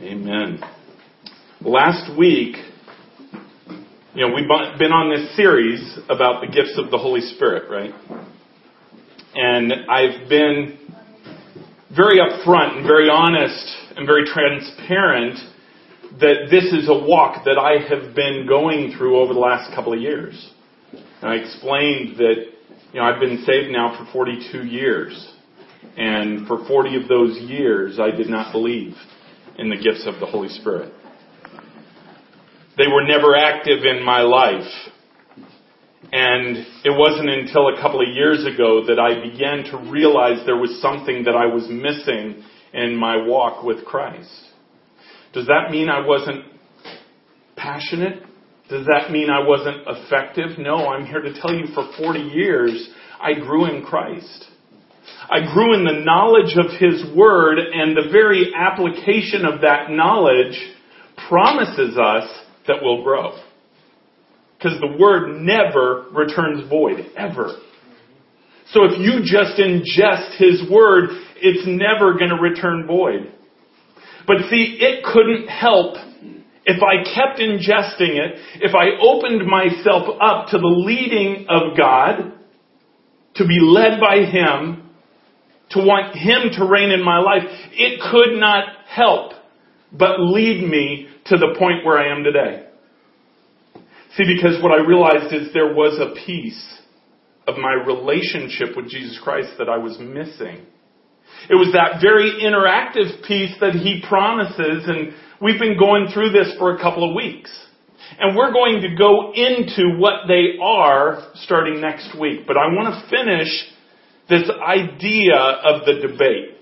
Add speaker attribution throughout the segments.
Speaker 1: Amen. Last week, you know, we've been on this series about the gifts of the Holy Spirit, right? And I've been very upfront and very honest and very transparent that this is a walk that I have been going through over the last couple of years. And I explained that, you know, I've been saved now for 42 years. And for 40 of those years, I did not believe in the gifts of the Holy Spirit. They were never active in my life. And it wasn't until a couple of years ago that I began to realize there was something that I was missing in my walk with Christ. Does that mean I wasn't passionate? Does that mean I wasn't effective? No, I'm here to tell you for 40 years I grew in Christ. I grew in the knowledge of His Word, and the very application of that knowledge promises us that we'll grow. Because the Word never returns void, ever. So if you just ingest His Word, it's never going to return void. But see, it couldn't help if I kept ingesting it, if I opened myself up to the leading of God, to be led by Him, to want Him to reign in my life, it could not help but lead me to the point where I am today. See, because what I realized is there was a piece of my relationship with Jesus Christ that I was missing. It was that very interactive piece that He promises, and we've been going through this for a couple of weeks. And we're going to go into what they are starting next week. But I want to finish this idea of the debate.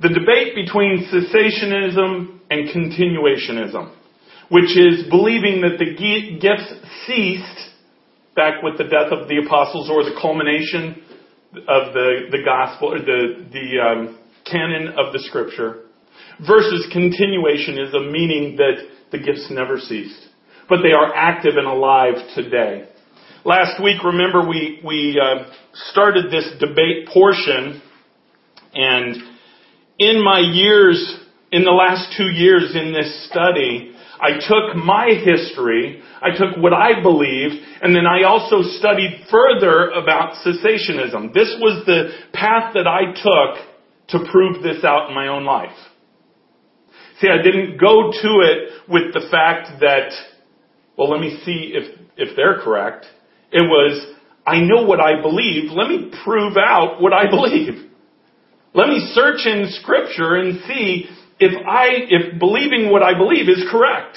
Speaker 1: The debate between cessationism and continuationism, which is believing that the gifts ceased back with the death of the apostles or the culmination of the, the gospel, or the, the um, canon of the scripture, versus continuationism, meaning that the gifts never ceased, but they are active and alive today. Last week, remember, we, we uh, started this debate portion, and in my years, in the last two years in this study, I took my history, I took what I believed, and then I also studied further about cessationism. This was the path that I took to prove this out in my own life. See, I didn't go to it with the fact that, well, let me see if, if they're correct. It was, I know what I believe. Let me prove out what I believe. Let me search in scripture and see if I, if believing what I believe is correct.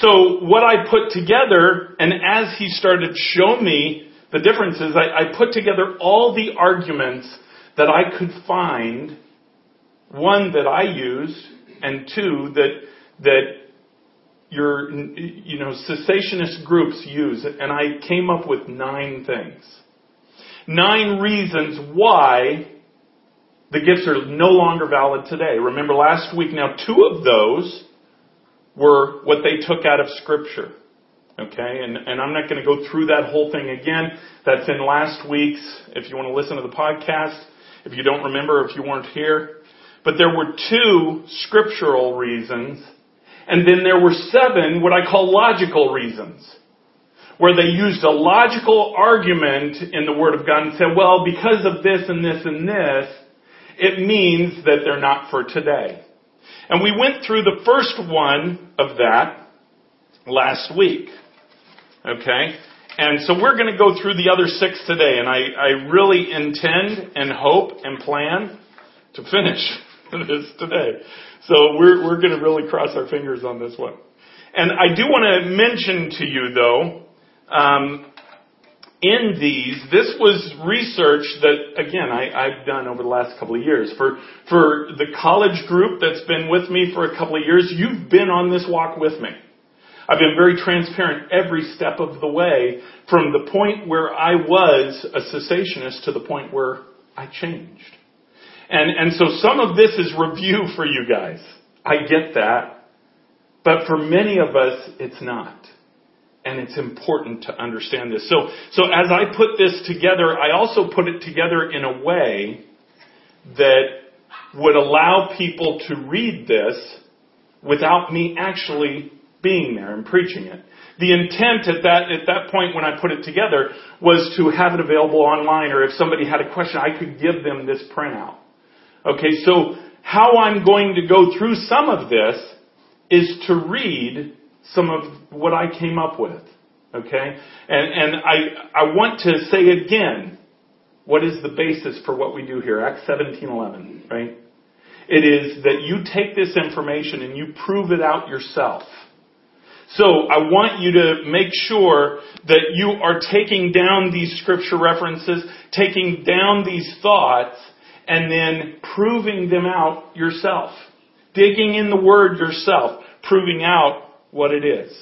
Speaker 1: So what I put together, and as he started to show me the differences, I, I put together all the arguments that I could find, one that I used, and two that, that your, you know, cessationist groups use, and I came up with nine things. Nine reasons why the gifts are no longer valid today. Remember last week, now two of those were what they took out of scripture. Okay, and, and I'm not going to go through that whole thing again. That's in last week's, if you want to listen to the podcast, if you don't remember, if you weren't here. But there were two scriptural reasons and then there were seven, what I call logical reasons, where they used a logical argument in the Word of God and said, well, because of this and this and this, it means that they're not for today. And we went through the first one of that last week. Okay? And so we're going to go through the other six today, and I, I really intend and hope and plan to finish this today. So we're, we're going to really cross our fingers on this one. And I do want to mention to you though, um, in these, this was research that, again, I, I've done over the last couple of years. For, for the college group that's been with me for a couple of years, you've been on this walk with me. I've been very transparent every step of the way from the point where I was a cessationist to the point where I changed. And, and so some of this is review for you guys. I get that. But for many of us, it's not. And it's important to understand this. So, so as I put this together, I also put it together in a way that would allow people to read this without me actually being there and preaching it. The intent at that, at that point when I put it together was to have it available online or if somebody had a question, I could give them this printout. Okay, so how I'm going to go through some of this is to read some of what I came up with. Okay? And, and I, I want to say again, what is the basis for what we do here? Acts 17:11, right? It is that you take this information and you prove it out yourself. So I want you to make sure that you are taking down these scripture references, taking down these thoughts, and then proving them out yourself. Digging in the Word yourself, proving out what it is.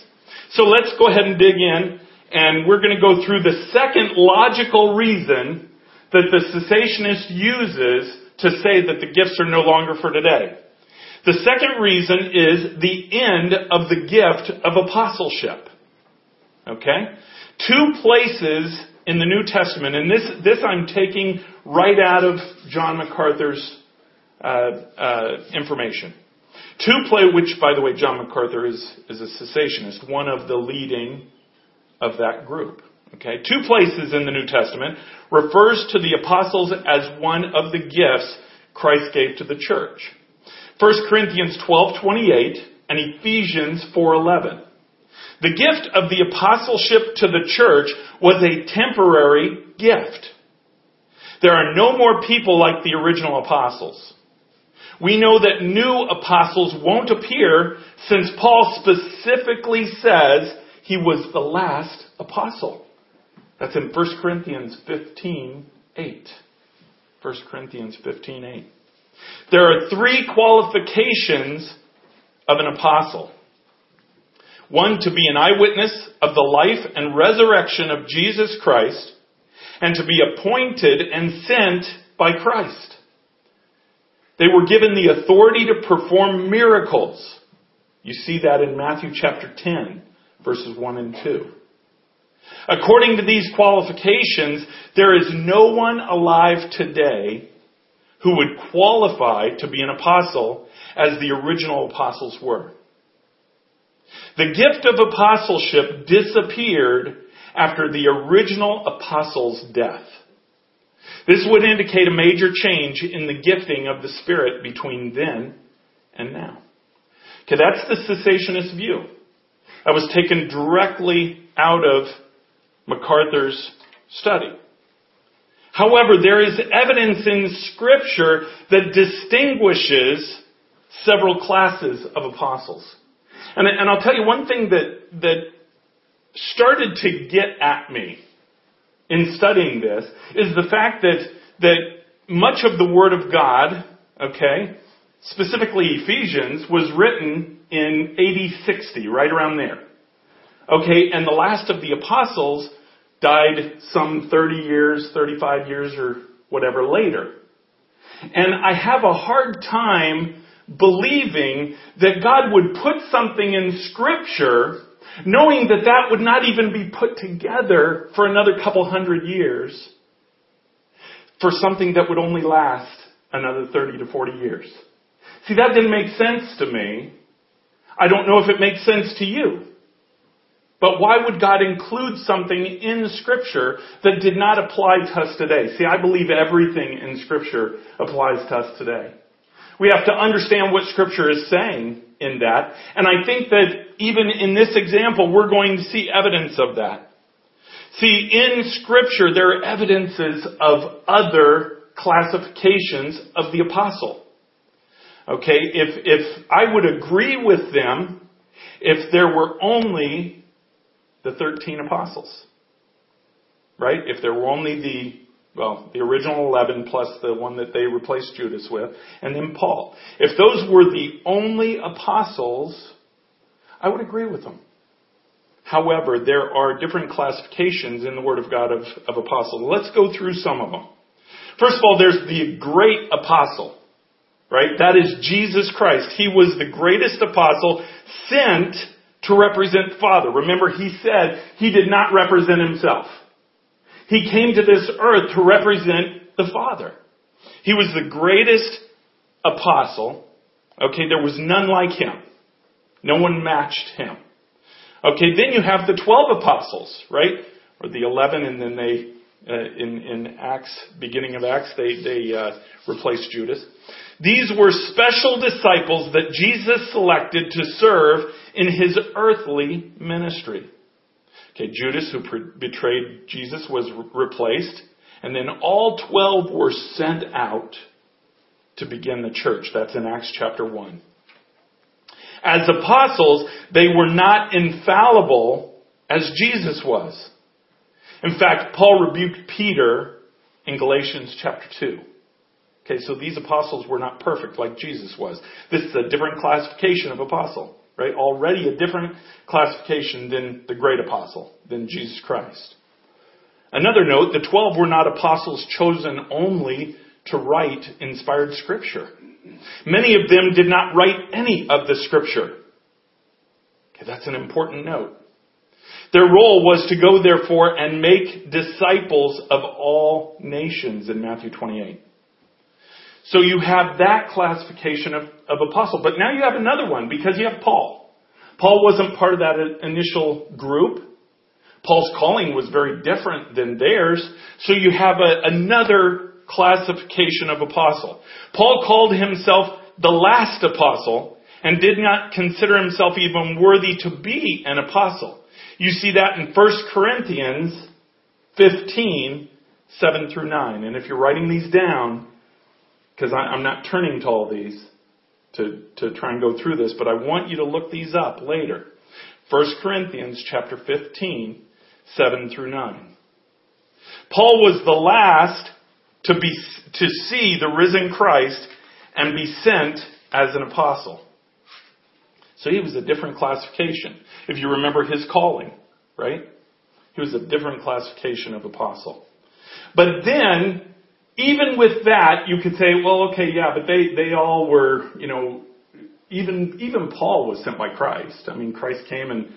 Speaker 1: So let's go ahead and dig in, and we're going to go through the second logical reason that the cessationist uses to say that the gifts are no longer for today. The second reason is the end of the gift of apostleship. Okay? Two places in the New Testament, and this, this I'm taking right out of John MacArthur's uh, uh, information. Two play, which by the way, John MacArthur is, is a cessationist, one of the leading of that group. Okay, two places in the New Testament refers to the apostles as one of the gifts Christ gave to the church. 1 Corinthians 12:28 and Ephesians 4:11. The gift of the apostleship to the church was a temporary gift. There are no more people like the original apostles. We know that new apostles won't appear since Paul specifically says he was the last apostle. That's in 1 Corinthians 15:8. 1 Corinthians 15:8. There are three qualifications of an apostle. One, to be an eyewitness of the life and resurrection of Jesus Christ, and to be appointed and sent by Christ. They were given the authority to perform miracles. You see that in Matthew chapter 10, verses 1 and 2. According to these qualifications, there is no one alive today who would qualify to be an apostle as the original apostles were. The gift of apostleship disappeared after the original apostles' death. This would indicate a major change in the gifting of the Spirit between then and now. Okay, that's the cessationist view. That was taken directly out of MacArthur's study. However, there is evidence in scripture that distinguishes several classes of apostles. And, and I'll tell you one thing that, that started to get at me in studying this is the fact that, that much of the Word of God, okay, specifically Ephesians, was written in AD 60, right around there. Okay, and the last of the apostles died some 30 years, 35 years, or whatever later. And I have a hard time believing that God would put something in Scripture knowing that that would not even be put together for another couple hundred years for something that would only last another 30 to 40 years. See, that didn't make sense to me. I don't know if it makes sense to you. But why would God include something in Scripture that did not apply to us today? See, I believe everything in Scripture applies to us today. We have to understand what Scripture is saying in that. And I think that even in this example, we're going to see evidence of that. See, in Scripture, there are evidences of other classifications of the apostle. Okay, if, if I would agree with them if there were only the 13 apostles. Right? If there were only the, well, the original 11 plus the one that they replaced Judas with, and then Paul. If those were the only apostles, I would agree with them. However, there are different classifications in the Word of God of, of apostles. Let's go through some of them. First of all, there's the great apostle, right? That is Jesus Christ. He was the greatest apostle sent to represent Father. Remember, he said he did not represent himself. He came to this earth to represent the Father. He was the greatest apostle. Okay, there was none like him. No one matched him. Okay, then you have the 12 apostles, right? Or the 11 and then they, uh, in, in Acts, beginning of Acts, they, they uh, replaced Judas. These were special disciples that Jesus selected to serve in his earthly ministry. Okay, Judas, who betrayed Jesus, was re- replaced. And then all 12 were sent out to begin the church. That's in Acts chapter 1. As apostles, they were not infallible as Jesus was. In fact, Paul rebuked Peter in Galatians chapter 2. Okay, so these apostles were not perfect like Jesus was. This is a different classification of apostle, right? Already a different classification than the great apostle, than Jesus Christ. Another note, the twelve were not apostles chosen only to write inspired scripture. Many of them did not write any of the scripture. Okay, that's an important note. Their role was to go therefore and make disciples of all nations in Matthew 28. So you have that classification of, of apostle. But now you have another one because you have Paul. Paul wasn't part of that initial group. Paul's calling was very different than theirs. So you have a, another classification of apostle. Paul called himself the last apostle and did not consider himself even worthy to be an apostle. You see that in 1 Corinthians 15, 7 through 9. And if you're writing these down, because I'm not turning to all these to, to try and go through this, but I want you to look these up later. 1 Corinthians chapter 15, 7 through 9. Paul was the last to be, to see the risen Christ and be sent as an apostle. So he was a different classification. If you remember his calling, right? He was a different classification of apostle. But then, even with that, you could say, well, okay, yeah, but they, they all were, you know, even, even Paul was sent by Christ. I mean, Christ came and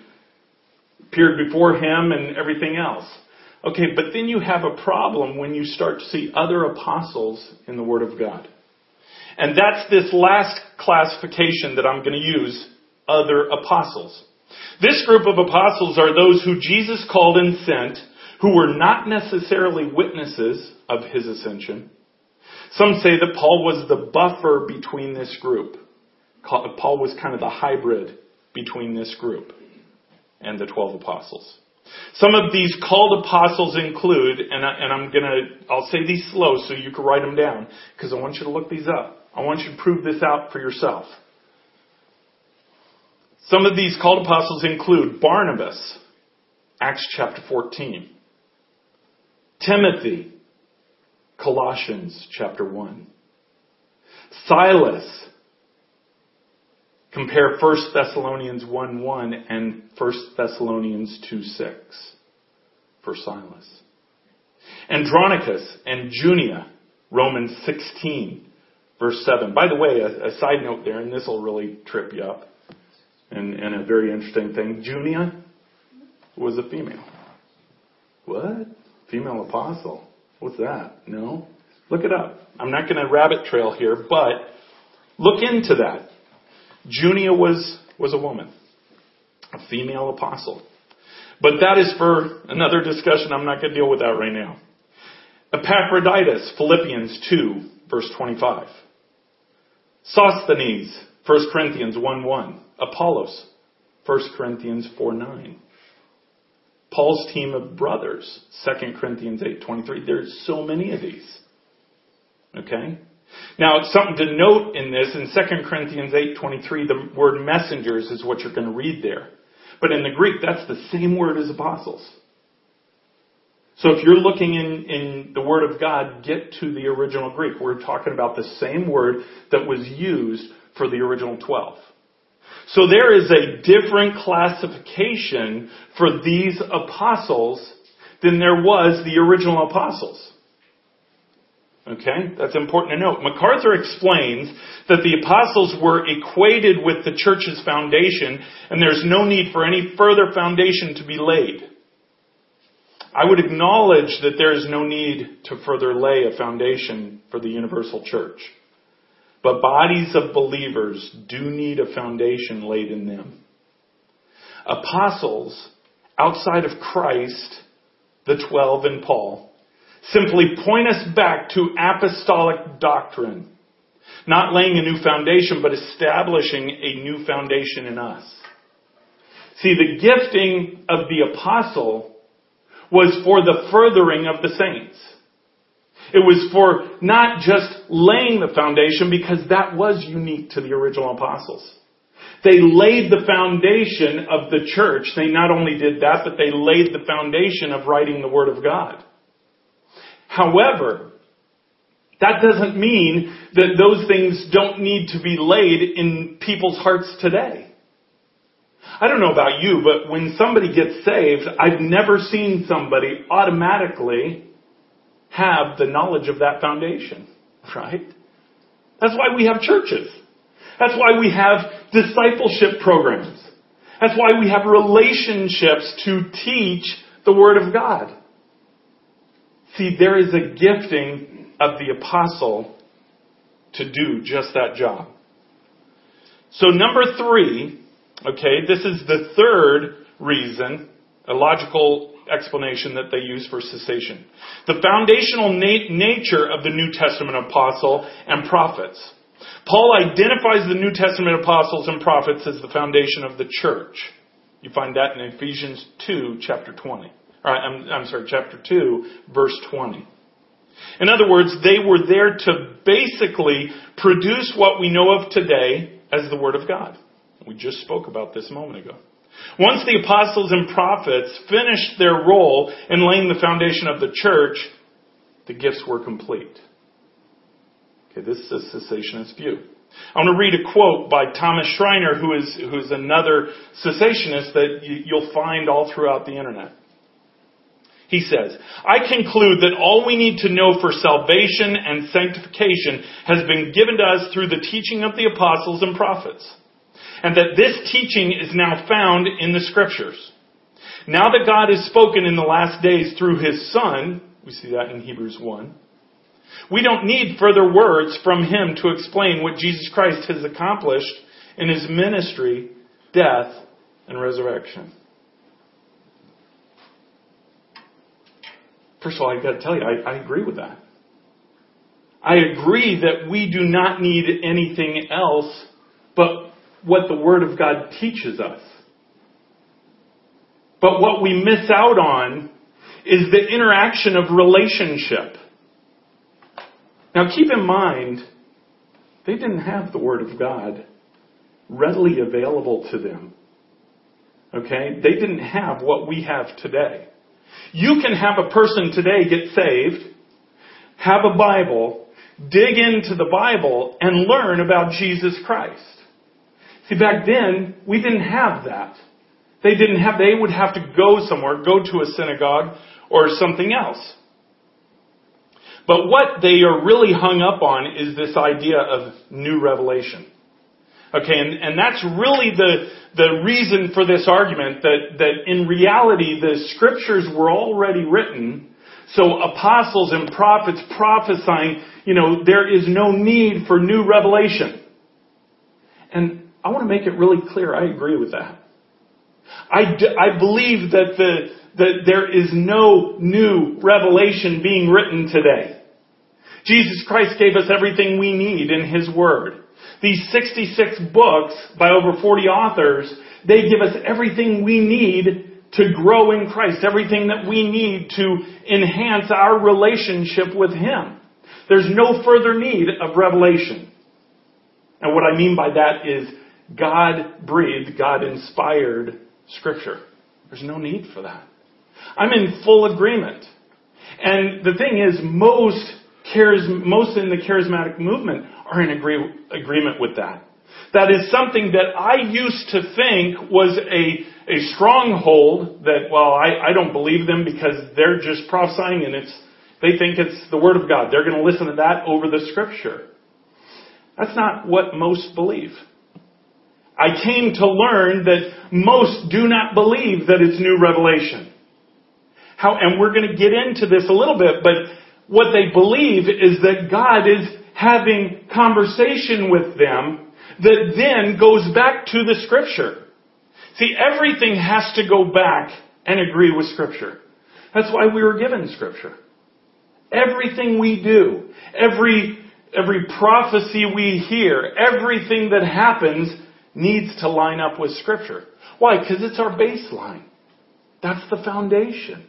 Speaker 1: appeared before him and everything else. Okay, but then you have a problem when you start to see other apostles in the Word of God. And that's this last classification that I'm going to use, other apostles. This group of apostles are those who Jesus called and sent, who were not necessarily witnesses of his ascension. Some say that Paul was the buffer between this group. Paul was kind of the hybrid between this group and the 12 apostles. Some of these called apostles include, and, I, am gonna, I'll say these slow so you can write them down, because I want you to look these up. I want you to prove this out for yourself. Some of these called apostles include Barnabas, Acts chapter 14, Timothy, Colossians chapter 1, Silas, Compare 1 Thessalonians 1 1 and 1 Thessalonians 2 6 for Silas. Andronicus and Junia, Romans 16, verse 7. By the way, a, a side note there, and this will really trip you up, and, and a very interesting thing. Junia was a female. What? Female apostle? What's that? No? Look it up. I'm not going to rabbit trail here, but look into that. Junia was, was a woman, a female apostle. But that is for another discussion. I'm not going to deal with that right now. Epaphroditus, Philippians 2, verse 25. Sosthenes, 1 Corinthians 1 1. Apollos, 1 Corinthians 4 9. Paul's team of brothers, 2 Corinthians 8:23. There's so many of these. Okay? Now, it's something to note in this, in 2 Corinthians 8.23, the word messengers is what you're going to read there. But in the Greek, that's the same word as apostles. So if you're looking in, in the Word of God, get to the original Greek. We're talking about the same word that was used for the original 12. So there is a different classification for these apostles than there was the original apostles. Okay? That's important to note. MacArthur explains that the apostles were equated with the church's foundation and there's no need for any further foundation to be laid. I would acknowledge that there is no need to further lay a foundation for the universal church. But bodies of believers do need a foundation laid in them. Apostles outside of Christ, the twelve and Paul, simply point us back to apostolic doctrine. Not laying a new foundation, but establishing a new foundation in us. See, the gifting of the apostle was for the furthering of the saints. It was for not just laying the foundation because that was unique to the original apostles. They laid the foundation of the church. They not only did that, but they laid the foundation of writing the Word of God. However, that doesn't mean that those things don't need to be laid in people's hearts today. I don't know about you, but when somebody gets saved, I've never seen somebody automatically have the knowledge of that foundation, right? That's why we have churches. That's why we have discipleship programs. That's why we have relationships to teach the Word of God. See, there is a gifting of the apostle to do just that job. So number three, okay, this is the third reason, a logical explanation that they use for cessation. The foundational na- nature of the New Testament apostle and prophets. Paul identifies the New Testament apostles and prophets as the foundation of the church. You find that in Ephesians 2, chapter 20. Uh, I'm, I'm sorry, chapter 2, verse 20. In other words, they were there to basically produce what we know of today as the Word of God. We just spoke about this a moment ago. Once the apostles and prophets finished their role in laying the foundation of the church, the gifts were complete. Okay, this is a cessationist view. I want to read a quote by Thomas Schreiner, who is, who is another cessationist that you, you'll find all throughout the internet. He says, I conclude that all we need to know for salvation and sanctification has been given to us through the teaching of the apostles and prophets. And that this teaching is now found in the scriptures. Now that God has spoken in the last days through his son, we see that in Hebrews 1, we don't need further words from him to explain what Jesus Christ has accomplished in his ministry, death, and resurrection. First of all, I've gotta tell you, I, I agree with that. I agree that we do not need anything else but what the Word of God teaches us. But what we miss out on is the interaction of relationship. Now keep in mind, they didn't have the Word of God readily available to them. Okay? They didn't have what we have today. You can have a person today get saved, have a Bible, dig into the Bible, and learn about Jesus Christ. See, back then, we didn't have that. They didn't have, they would have to go somewhere, go to a synagogue, or something else. But what they are really hung up on is this idea of new revelation. Okay, and, and that's really the, the reason for this argument that, that in reality the scriptures were already written. So apostles and prophets prophesying, you know, there is no need for new revelation. And I want to make it really clear, I agree with that. I, believe that the, that there is no new revelation being written today. Jesus Christ gave us everything we need in His Word. These 66 books by over 40 authors, they give us everything we need to grow in Christ, everything that we need to enhance our relationship with Him. There's no further need of revelation. And what I mean by that is God breathed, God inspired Scripture. There's no need for that. I'm in full agreement. And the thing is, most most in the charismatic movement are in agree- agreement with that. That is something that I used to think was a, a stronghold that, well, I, I don't believe them because they're just prophesying and it's, they think it's the Word of God. They're going to listen to that over the Scripture. That's not what most believe. I came to learn that most do not believe that it's new revelation. How, and we're going to get into this a little bit, but what they believe is that God is, having conversation with them that then goes back to the scripture. See, everything has to go back and agree with scripture. That's why we were given scripture. Everything we do, every, every prophecy we hear, everything that happens needs to line up with scripture. Why? Because it's our baseline. That's the foundation.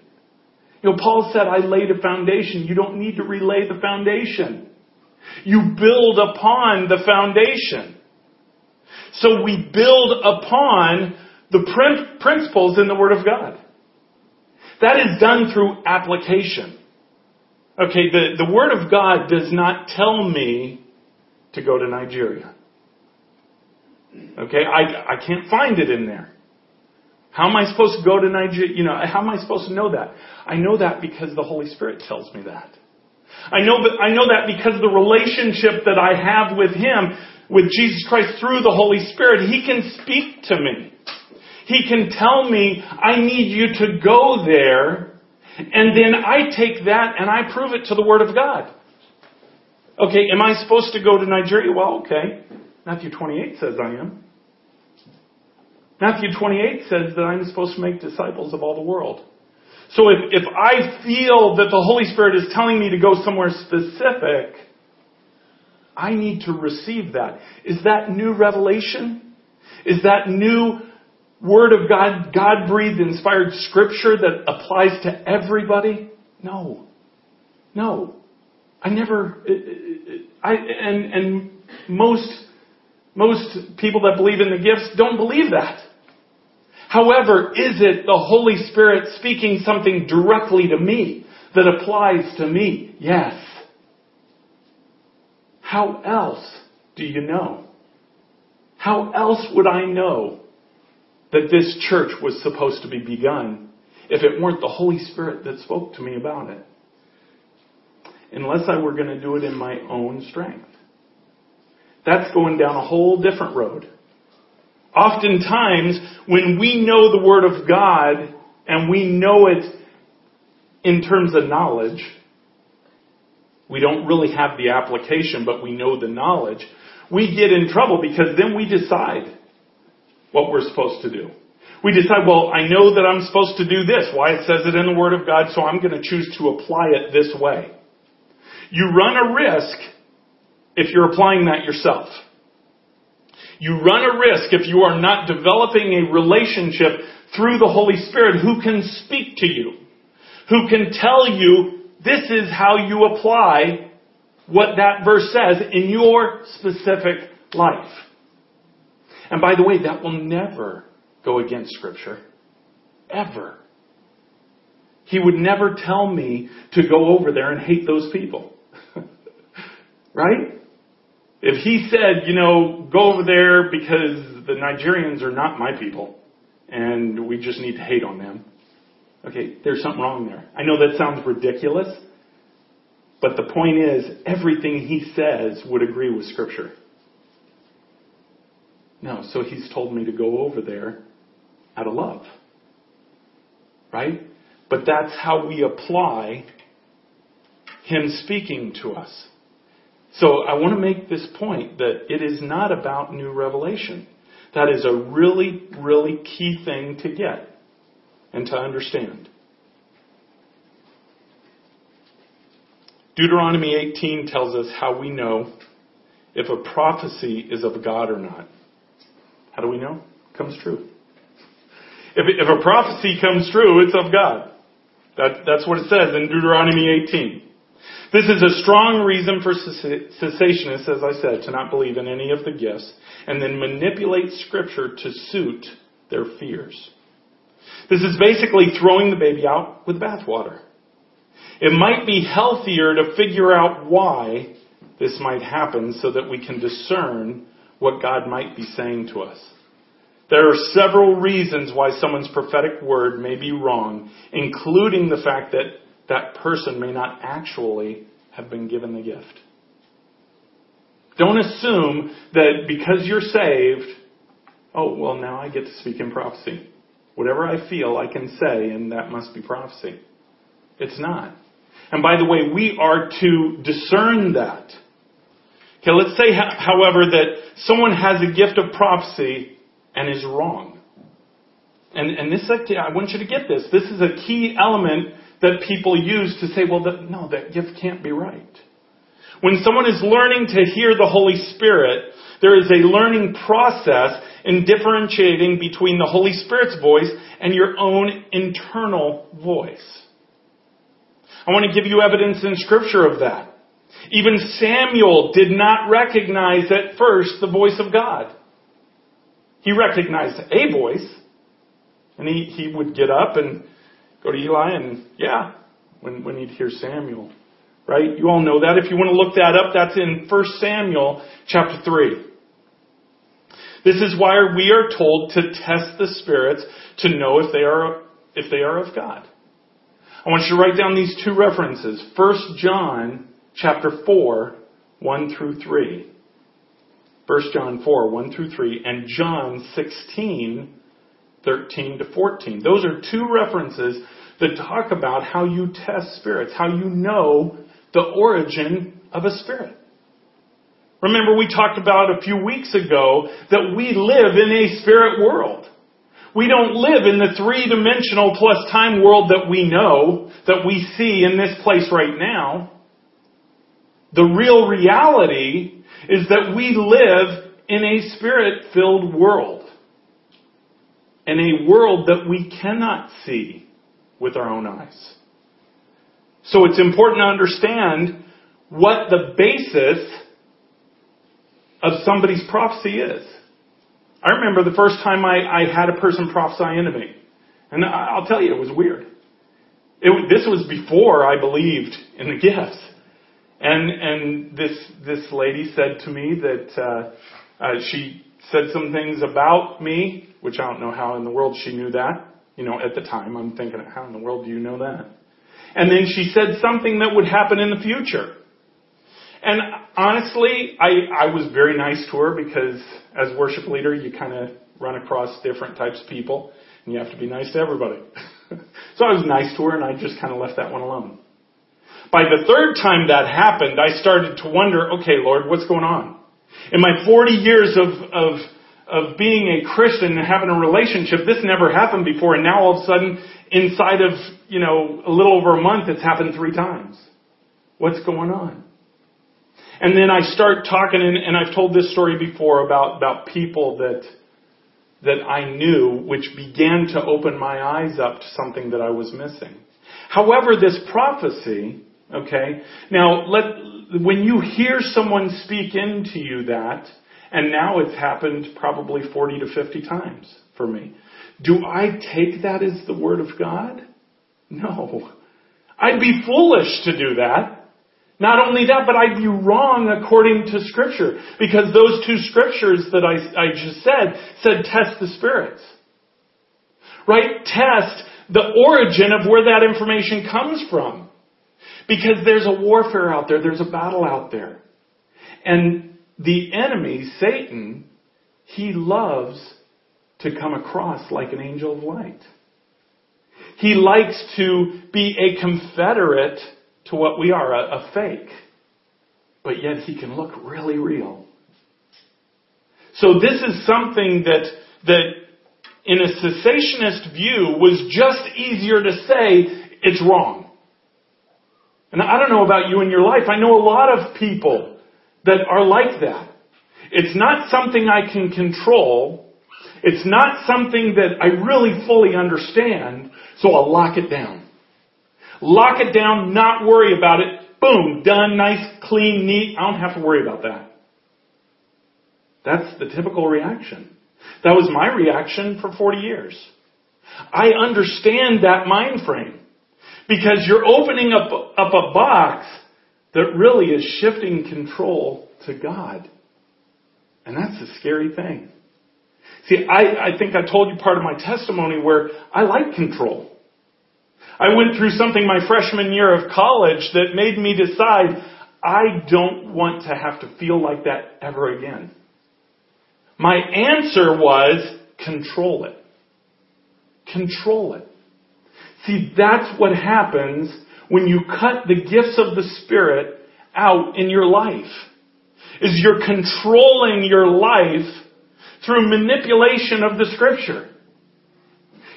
Speaker 1: You know, Paul said, I laid a foundation. You don't need to relay the foundation. You build upon the foundation. So we build upon the principles in the Word of God. That is done through application. Okay, the, the Word of God does not tell me to go to Nigeria. Okay, I, I can't find it in there. How am I supposed to go to Nigeria? You know, how am I supposed to know that? I know that because the Holy Spirit tells me that. I know that, I know that because the relationship that I have with Him, with Jesus Christ through the Holy Spirit, He can speak to me. He can tell me, I need you to go there, and then I take that and I prove it to the Word of God. Okay, am I supposed to go to Nigeria? Well, okay. Matthew 28 says I am. Matthew 28 says that I'm supposed to make disciples of all the world. So if, if I feel that the Holy Spirit is telling me to go somewhere specific, I need to receive that. Is that new revelation? Is that new Word of God, God breathed inspired scripture that applies to everybody? No. No. I never, I, and, and most, most people that believe in the gifts don't believe that. However, is it the Holy Spirit speaking something directly to me that applies to me? Yes. How else do you know? How else would I know that this church was supposed to be begun if it weren't the Holy Spirit that spoke to me about it? Unless I were going to do it in my own strength. That's going down a whole different road. Oftentimes, when we know the Word of God and we know it in terms of knowledge, we don't really have the application, but we know the knowledge, we get in trouble because then we decide what we're supposed to do. We decide, well, I know that I'm supposed to do this. Why it says it in the Word of God, so I'm going to choose to apply it this way. You run a risk if you're applying that yourself. You run a risk if you are not developing a relationship through the Holy Spirit who can speak to you, who can tell you this is how you apply what that verse says in your specific life. And by the way, that will never go against Scripture. Ever. He would never tell me to go over there and hate those people. right? If he said, you know, go over there because the Nigerians are not my people and we just need to hate on them. Okay, there's something wrong there. I know that sounds ridiculous, but the point is, everything he says would agree with Scripture. No, so he's told me to go over there out of love. Right? But that's how we apply him speaking to us. So I want to make this point that it is not about new revelation. That is a really, really key thing to get and to understand. Deuteronomy 18 tells us how we know if a prophecy is of God or not. How do we know? It comes true. If, if a prophecy comes true, it's of God. That, that's what it says in Deuteronomy 18. This is a strong reason for cessationists, as I said, to not believe in any of the gifts and then manipulate scripture to suit their fears. This is basically throwing the baby out with bathwater. It might be healthier to figure out why this might happen so that we can discern what God might be saying to us. There are several reasons why someone's prophetic word may be wrong, including the fact that that person may not actually have been given the gift. Don't assume that because you're saved, oh, well, now I get to speak in prophecy. Whatever I feel, I can say, and that must be prophecy. It's not. And by the way, we are to discern that. Okay, let's say, however, that someone has a gift of prophecy and is wrong. And, and this, I want you to get this. This is a key element that people use to say, well, no, that gift can't be right. When someone is learning to hear the Holy Spirit, there is a learning process in differentiating between the Holy Spirit's voice and your own internal voice. I want to give you evidence in scripture of that. Even Samuel did not recognize at first the voice of God. He recognized a voice, and he, he would get up and go to Eli and, yeah, when, when you'd hear Samuel. Right? You all know that. If you want to look that up, that's in 1 Samuel chapter 3. This is why we are told to test the spirits to know if they are, if they are of God. I want you to write down these two references. 1 John chapter 4, 1 through 3. 1 John 4, 1 through 3, and John 16, 13 to 14. Those are two references that talk about how you test spirits, how you know the origin of a spirit. Remember we talked about a few weeks ago that we live in a spirit world. We don't live in the three dimensional plus time world that we know, that we see in this place right now. The real reality is that we live in a spirit filled world. In a world that we cannot see with our own eyes. So it's important to understand what the basis of somebody's prophecy is. I remember the first time I, I had a person prophesy into me. And I'll tell you, it was weird. It, this was before I believed in the gifts. And, and this, this lady said to me that, uh, uh, she said some things about me, which I don't know how in the world she knew that. You know, at the time, I'm thinking, how in the world do you know that? And then she said something that would happen in the future. And honestly, I, I was very nice to her because as worship leader, you kind of run across different types of people and you have to be nice to everybody. so I was nice to her and I just kind of left that one alone. By the third time that happened, I started to wonder, okay, Lord, what's going on? In my 40 years of, of, of being a Christian and having a relationship, this never happened before and now all of a sudden, inside of, you know, a little over a month, it's happened three times. What's going on? And then I start talking, and, and I've told this story before about, about people that, that I knew, which began to open my eyes up to something that I was missing. However, this prophecy, okay, now let, when you hear someone speak into you that, and now it's happened probably 40 to 50 times for me. Do I take that as the Word of God? No. I'd be foolish to do that. Not only that, but I'd be wrong according to scripture. Because those two scriptures that I, I just said, said test the spirits. Right? Test the origin of where that information comes from. Because there's a warfare out there, there's a battle out there. And the enemy, Satan, he loves to come across like an angel of light. He likes to be a confederate to what we are, a, a fake. But yet he can look really real. So this is something that, that in a cessationist view was just easier to say it's wrong. And I don't know about you in your life. I know a lot of people that are like that. It's not something I can control. It's not something that I really fully understand, so I'll lock it down. Lock it down, not worry about it. Boom, done, nice, clean, neat. I don't have to worry about that. That's the typical reaction. That was my reaction for 40 years. I understand that mind frame because you're opening up, up a box that really is shifting control to God. And that's a scary thing. See, I, I think I told you part of my testimony where I like control. I went through something my freshman year of college that made me decide I don't want to have to feel like that ever again. My answer was control it. Control it. See, that's what happens when you cut the gifts of the Spirit out in your life. is you're controlling your life through manipulation of the scripture.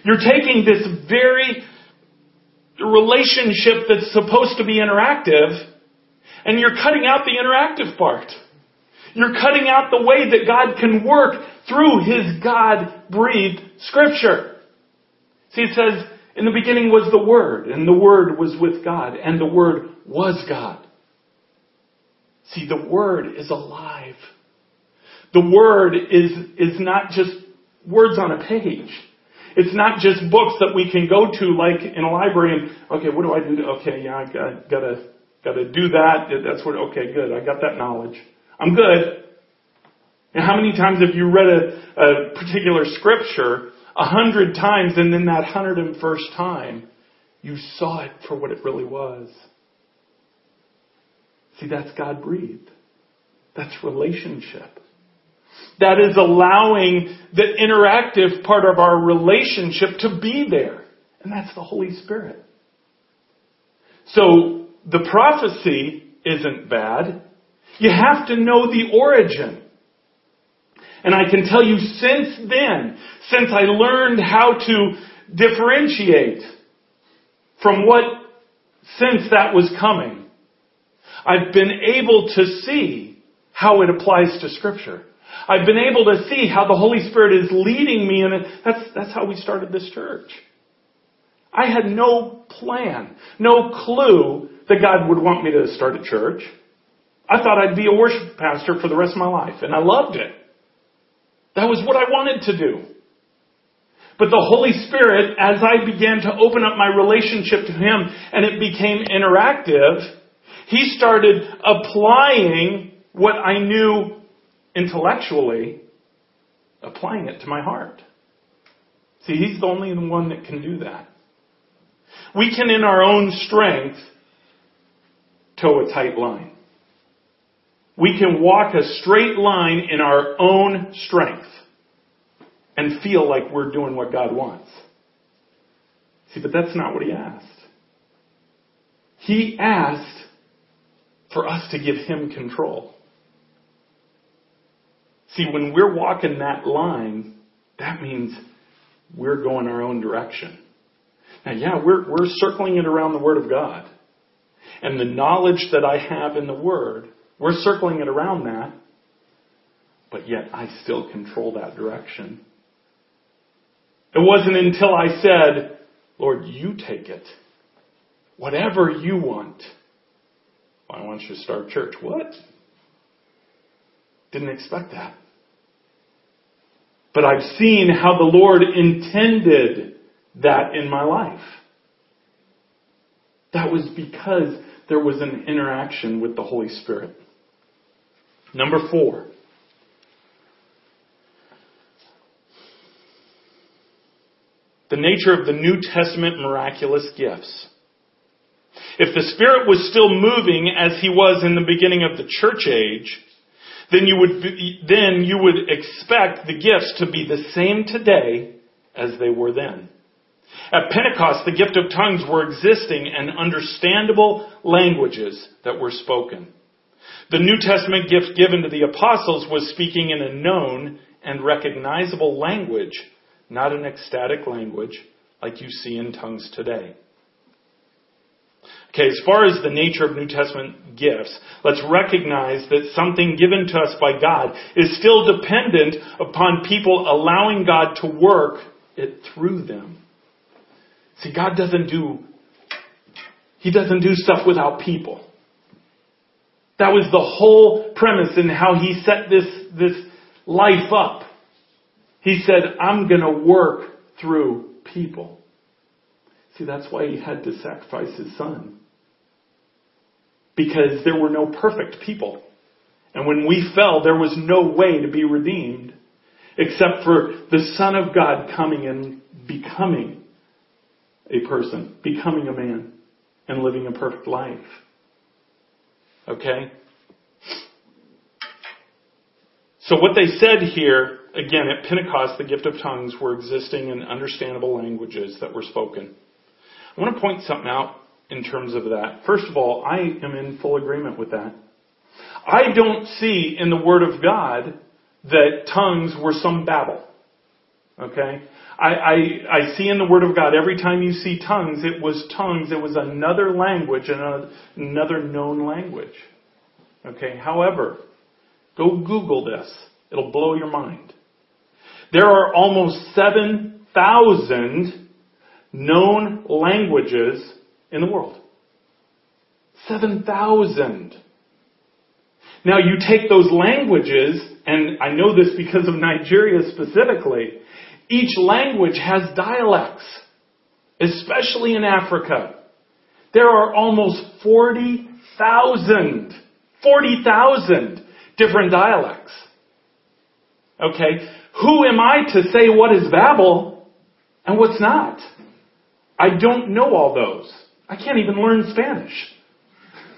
Speaker 1: You're taking this very relationship that's supposed to be interactive and you're cutting out the interactive part. You're cutting out the way that God can work through His God breathed scripture. See, it says, in the beginning was the Word, and the Word was with God, and the Word was God. See, the Word is alive. The Word is, is not just words on a page. It's not just books that we can go to like in a library and, okay, what do I do? Okay, yeah, I got, gotta, gotta do that. That's what, okay, good. I got that knowledge. I'm good. And how many times have you read a, a particular scripture a hundred times and then that hundred and first time you saw it for what it really was? See, that's God breathed. That's relationship. That is allowing the interactive part of our relationship to be there. And that's the Holy Spirit. So the prophecy isn't bad. You have to know the origin. And I can tell you since then, since I learned how to differentiate from what since that was coming, I've been able to see how it applies to scripture. I've been able to see how the Holy Spirit is leading me and that's, that's how we started this church. I had no plan, no clue that God would want me to start a church. I thought I'd be a worship pastor for the rest of my life, and I loved it. That was what I wanted to do. But the Holy Spirit, as I began to open up my relationship to Him and it became interactive, He started applying what I knew intellectually, applying it to my heart. See, He's the only one that can do that. We can, in our own strength, toe a tight line. We can walk a straight line in our own strength and feel like we're doing what God wants. See, but that's not what He asked. He asked for us to give Him control. See, when we're walking that line, that means we're going our own direction. Now, yeah, we're, we're circling it around the Word of God. And the knowledge that I have in the Word, we're circling it around that. But yet I still control that direction. It wasn't until I said, Lord, you take it. Whatever you want. I want you to start church. What? Didn't expect that. But I've seen how the Lord intended that in my life. That was because there was an interaction with the Holy Spirit. Number four. The nature of the New Testament miraculous gifts. If the Spirit was still moving as He was in the beginning of the church age, then you would, be, then you would expect the gifts to be the same today as they were then. At Pentecost, the gift of tongues were existing and understandable languages that were spoken. The New Testament gift given to the apostles was speaking in a known and recognizable language, not an ecstatic language like you see in tongues today. Okay, as far as the nature of New Testament gifts, let's recognize that something given to us by God is still dependent upon people allowing God to work it through them. See, God doesn't do, He doesn't do stuff without people. That was the whole premise in how He set this, this life up. He said, I'm gonna work through people. See, that's why He had to sacrifice His Son because there were no perfect people. And when we fell, there was no way to be redeemed except for the Son of God coming and becoming a person, becoming a man, and living a perfect life. Okay? So what they said here, again, at Pentecost, the gift of tongues were existing in understandable languages that were spoken. I want to point something out in terms of that. First of all, I am in full agreement with that. I don't see in the Word of God that tongues were some babble. Okay? I, I, I see in the Word of God every time you see tongues, it was tongues, it was another language, another known language. Okay? However, go Google this. It'll blow your mind. There are almost 7,000 known languages in the world. 7,000. Now you take those languages, and I know this because of Nigeria specifically, each language has dialects, especially in Africa. There are almost 40,000, 40,000 different dialects. Okay? Who am I to say what is Babel and what's not? I don't know all those. I can't even learn Spanish.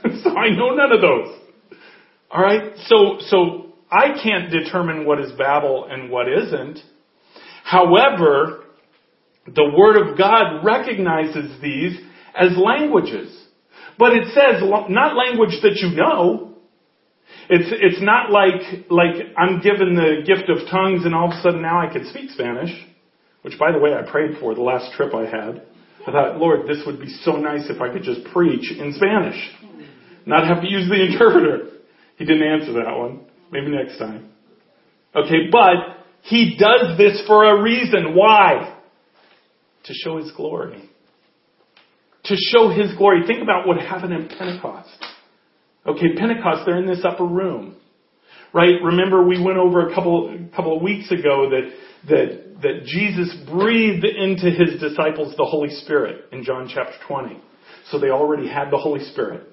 Speaker 1: so I know none of those. Alright? So, so I can't determine what is Babel and what isn't. However, the Word of God recognizes these as languages. But it says, not language that you know. It's, it's not like, like I'm given the gift of tongues and all of a sudden now I can speak Spanish. Which by the way I prayed for the last trip I had. I thought, Lord, this would be so nice if I could just preach in Spanish. Not have to use the interpreter. He didn't answer that one. Maybe next time. Okay, but he does this for a reason. Why? To show his glory. To show his glory. Think about what happened in Pentecost. Okay, Pentecost, they're in this upper room. Right? Remember we went over a couple, a couple of weeks ago that, that, that Jesus breathed into his disciples the Holy Spirit in John chapter 20. So they already had the Holy Spirit.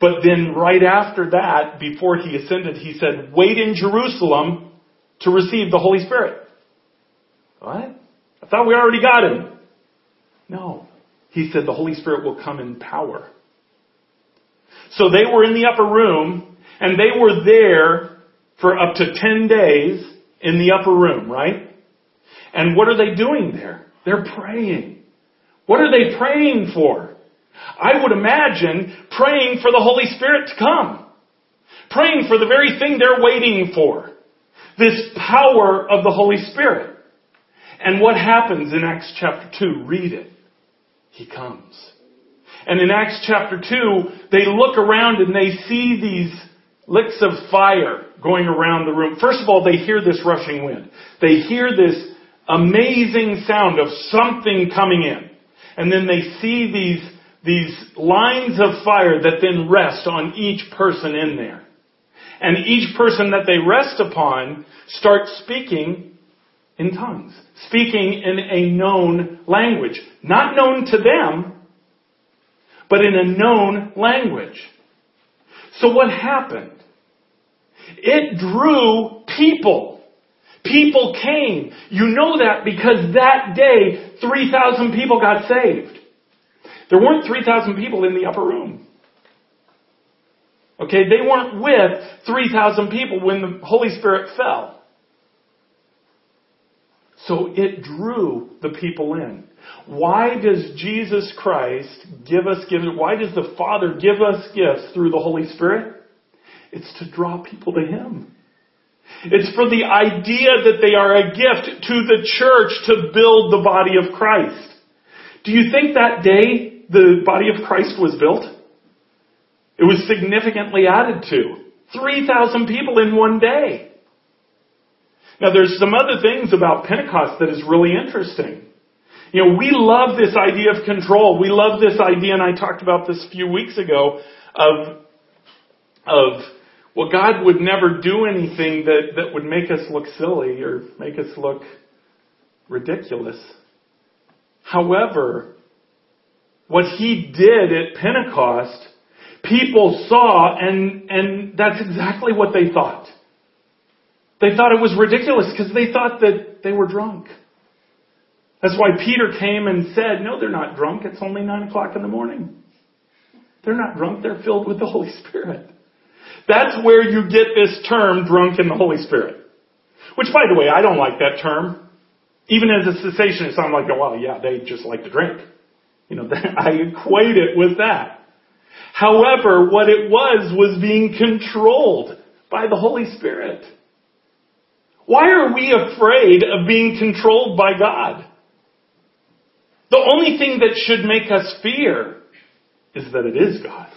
Speaker 1: But then right after that, before he ascended, he said, wait in Jerusalem to receive the Holy Spirit. What? I thought we already got him. No. He said the Holy Spirit will come in power. So they were in the upper room and they were there for up to 10 days in the upper room, right? And what are they doing there? They're praying. What are they praying for? I would imagine praying for the Holy Spirit to come. Praying for the very thing they're waiting for. This power of the Holy Spirit. And what happens in Acts chapter 2? Read it. He comes. And in Acts chapter 2, they look around and they see these licks of fire going around the room. First of all, they hear this rushing wind. They hear this amazing sound of something coming in. And then they see these, these lines of fire that then rest on each person in there. And each person that they rest upon starts speaking in tongues, speaking in a known language. Not known to them, but in a known language. So what happened? It drew people. People came. You know that because that day 3,000 people got saved. There weren't 3,000 people in the upper room. Okay, they weren't with 3,000 people when the Holy Spirit fell. So it drew the people in. Why does Jesus Christ give us gifts? Why does the Father give us gifts through the Holy Spirit? It's to draw people to Him. It's for the idea that they are a gift to the church to build the body of Christ. Do you think that day the body of Christ was built? It was significantly added to. 3,000 people in one day. Now there's some other things about Pentecost that is really interesting. You know, we love this idea of control. We love this idea, and I talked about this a few weeks ago, of, of well, God would never do anything that, that would make us look silly or make us look ridiculous. However, what He did at Pentecost, people saw and, and that's exactly what they thought. They thought it was ridiculous because they thought that they were drunk. That's why Peter came and said, no, they're not drunk. It's only nine o'clock in the morning. They're not drunk. They're filled with the Holy Spirit. That's where you get this term, drunk in the Holy Spirit. Which, by the way, I don't like that term. Even as a cessationist, I'm like, oh, well, yeah, they just like to drink. You know, I equate it with that. However, what it was was being controlled by the Holy Spirit. Why are we afraid of being controlled by God? The only thing that should make us fear is that it is God.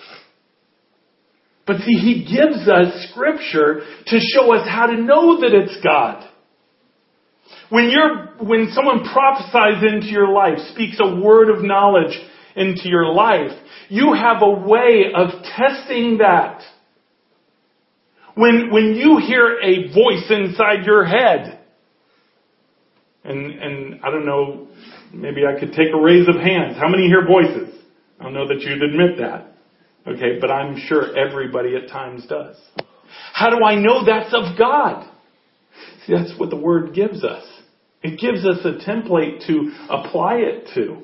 Speaker 1: But see, He gives us scripture to show us how to know that it's God. When you're, when someone prophesies into your life, speaks a word of knowledge into your life, you have a way of testing that. When, when you hear a voice inside your head, and, and I don't know, maybe I could take a raise of hands. How many hear voices? I don't know that you'd admit that. Okay, but I'm sure everybody at times does. How do I know that's of God? See, that's what the Word gives us. It gives us a template to apply it to.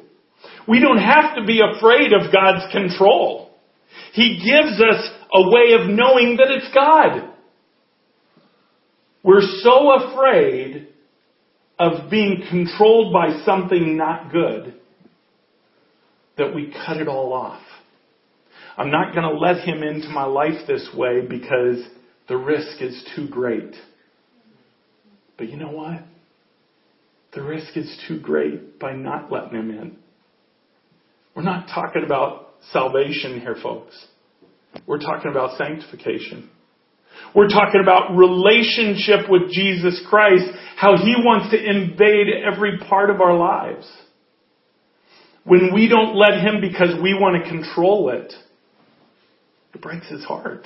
Speaker 1: We don't have to be afraid of God's control. He gives us a way of knowing that it's God. We're so afraid of being controlled by something not good that we cut it all off. I'm not going to let him into my life this way because the risk is too great. But you know what? The risk is too great by not letting him in. We're not talking about salvation here, folks. We're talking about sanctification. We're talking about relationship with Jesus Christ, how He wants to invade every part of our lives. When we don't let Him because we want to control it, it breaks His heart.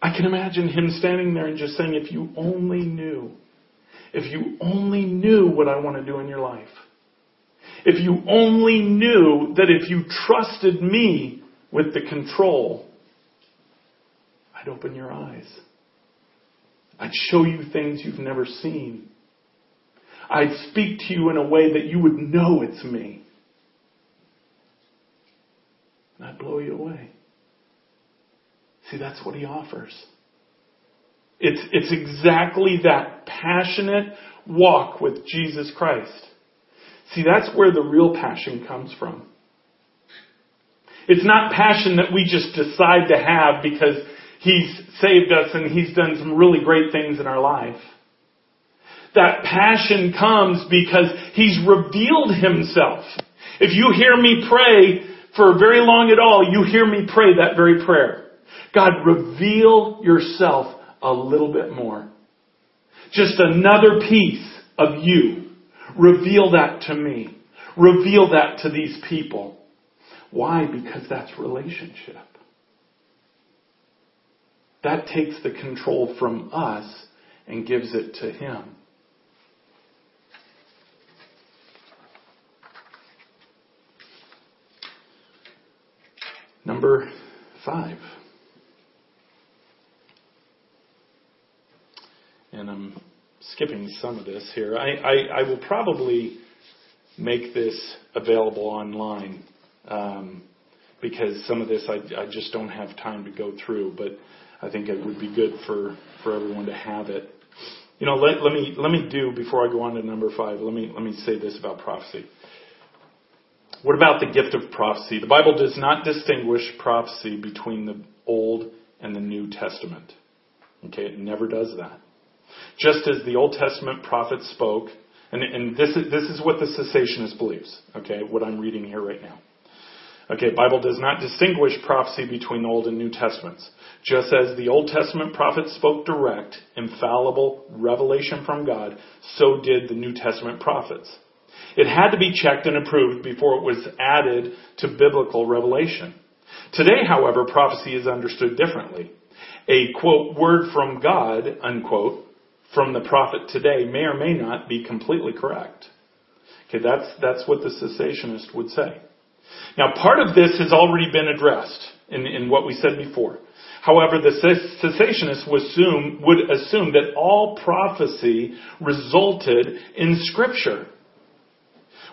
Speaker 1: I can imagine Him standing there and just saying, if you only knew, if you only knew what I want to do in your life. If you only knew that if you trusted me with the control, I'd open your eyes. I'd show you things you've never seen. I'd speak to you in a way that you would know it's me. And I'd blow you away. See, that's what he offers. It's, it's exactly that passionate walk with Jesus Christ. See, that's where the real passion comes from. It's not passion that we just decide to have because He's saved us and He's done some really great things in our life. That passion comes because He's revealed Himself. If you hear me pray for very long at all, you hear me pray that very prayer. God, reveal yourself a little bit more. Just another piece of you. Reveal that to me. Reveal that to these people. Why? Because that's relationship. That takes the control from us and gives it to Him. Number five. And I'm skipping some of this here. I, I, I will probably make this available online um, because some of this I, I just don't have time to go through. But I think it would be good for, for everyone to have it. You know, let, let me let me do before I go on to number five. Let me let me say this about prophecy. What about the gift of prophecy? The Bible does not distinguish prophecy between the Old and the New Testament. Okay, it never does that. Just as the Old Testament prophets spoke, and, and this is this is what the cessationist believes. Okay, what I'm reading here right now. Okay, Bible does not distinguish prophecy between the Old and New Testaments. Just as the Old Testament prophets spoke direct, infallible revelation from God, so did the New Testament prophets. It had to be checked and approved before it was added to biblical revelation. Today, however, prophecy is understood differently. A quote, word from God, unquote, from the prophet today may or may not be completely correct. Okay, that's, that's what the cessationist would say. Now, part of this has already been addressed in, in what we said before. However, the cessationists would assume, would assume that all prophecy resulted in Scripture.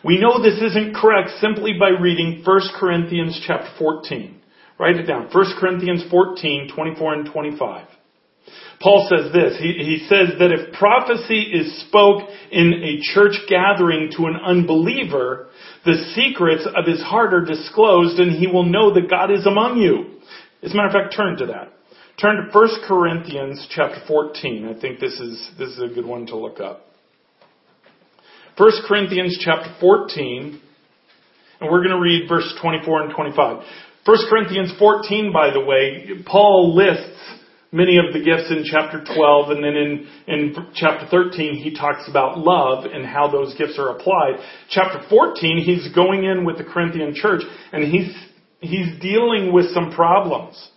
Speaker 1: We know this isn't correct simply by reading 1 Corinthians chapter 14. Write it down. 1 Corinthians 14, 24 and 25. Paul says this. He, he says that if prophecy is spoke in a church gathering to an unbeliever, the secrets of his heart are disclosed and he will know that God is among you. As a matter of fact, turn to that. Turn to 1 Corinthians chapter 14. I think this is, this is a good one to look up. 1 Corinthians chapter 14, and we're going to read verse 24 and 25. 1 Corinthians 14, by the way, Paul lists many of the gifts in chapter 12, and then in, in chapter 13, he talks about love and how those gifts are applied. Chapter 14, he's going in with the Corinthian church, and he's, he's dealing with some problems.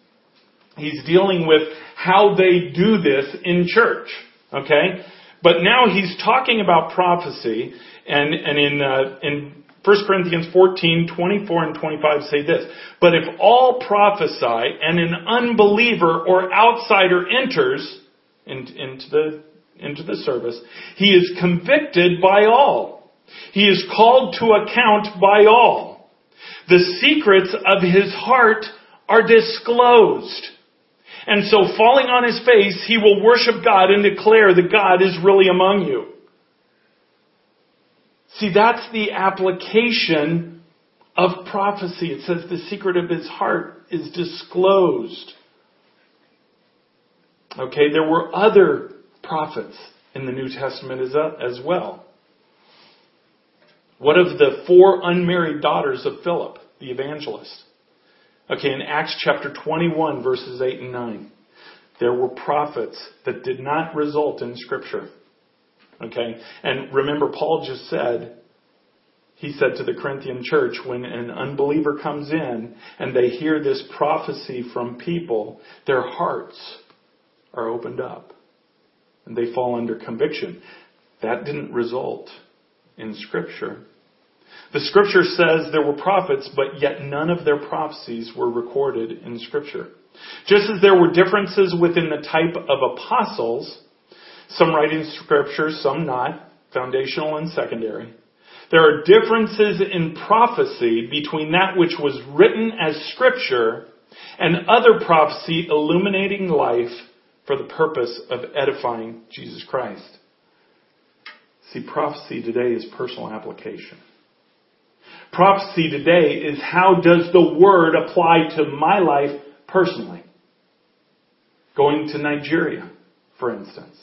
Speaker 1: He's dealing with how they do this in church. Okay? But now he's talking about prophecy, and, and in, uh, in 1 Corinthians 14, 24 and 25 say this, But if all prophesy and an unbeliever or outsider enters into the, into the service, he is convicted by all. He is called to account by all. The secrets of his heart are disclosed. And so falling on his face, he will worship God and declare that God is really among you. See, that's the application of prophecy. It says the secret of his heart is disclosed. Okay, there were other prophets in the New Testament as uh, well. What of the four unmarried daughters of Philip, the evangelist? Okay, in Acts chapter 21, verses 8 and 9, there were prophets that did not result in Scripture. Okay? And remember, Paul just said, he said to the Corinthian church, when an unbeliever comes in and they hear this prophecy from people, their hearts are opened up and they fall under conviction. That didn't result in Scripture. The Scripture says there were prophets, but yet none of their prophecies were recorded in Scripture. Just as there were differences within the type of apostles, some writing scripture, some not, foundational and secondary. There are differences in prophecy between that which was written as scripture and other prophecy illuminating life for the purpose of edifying Jesus Christ. See, prophecy today is personal application. Prophecy today is how does the word apply to my life personally? Going to Nigeria, for instance.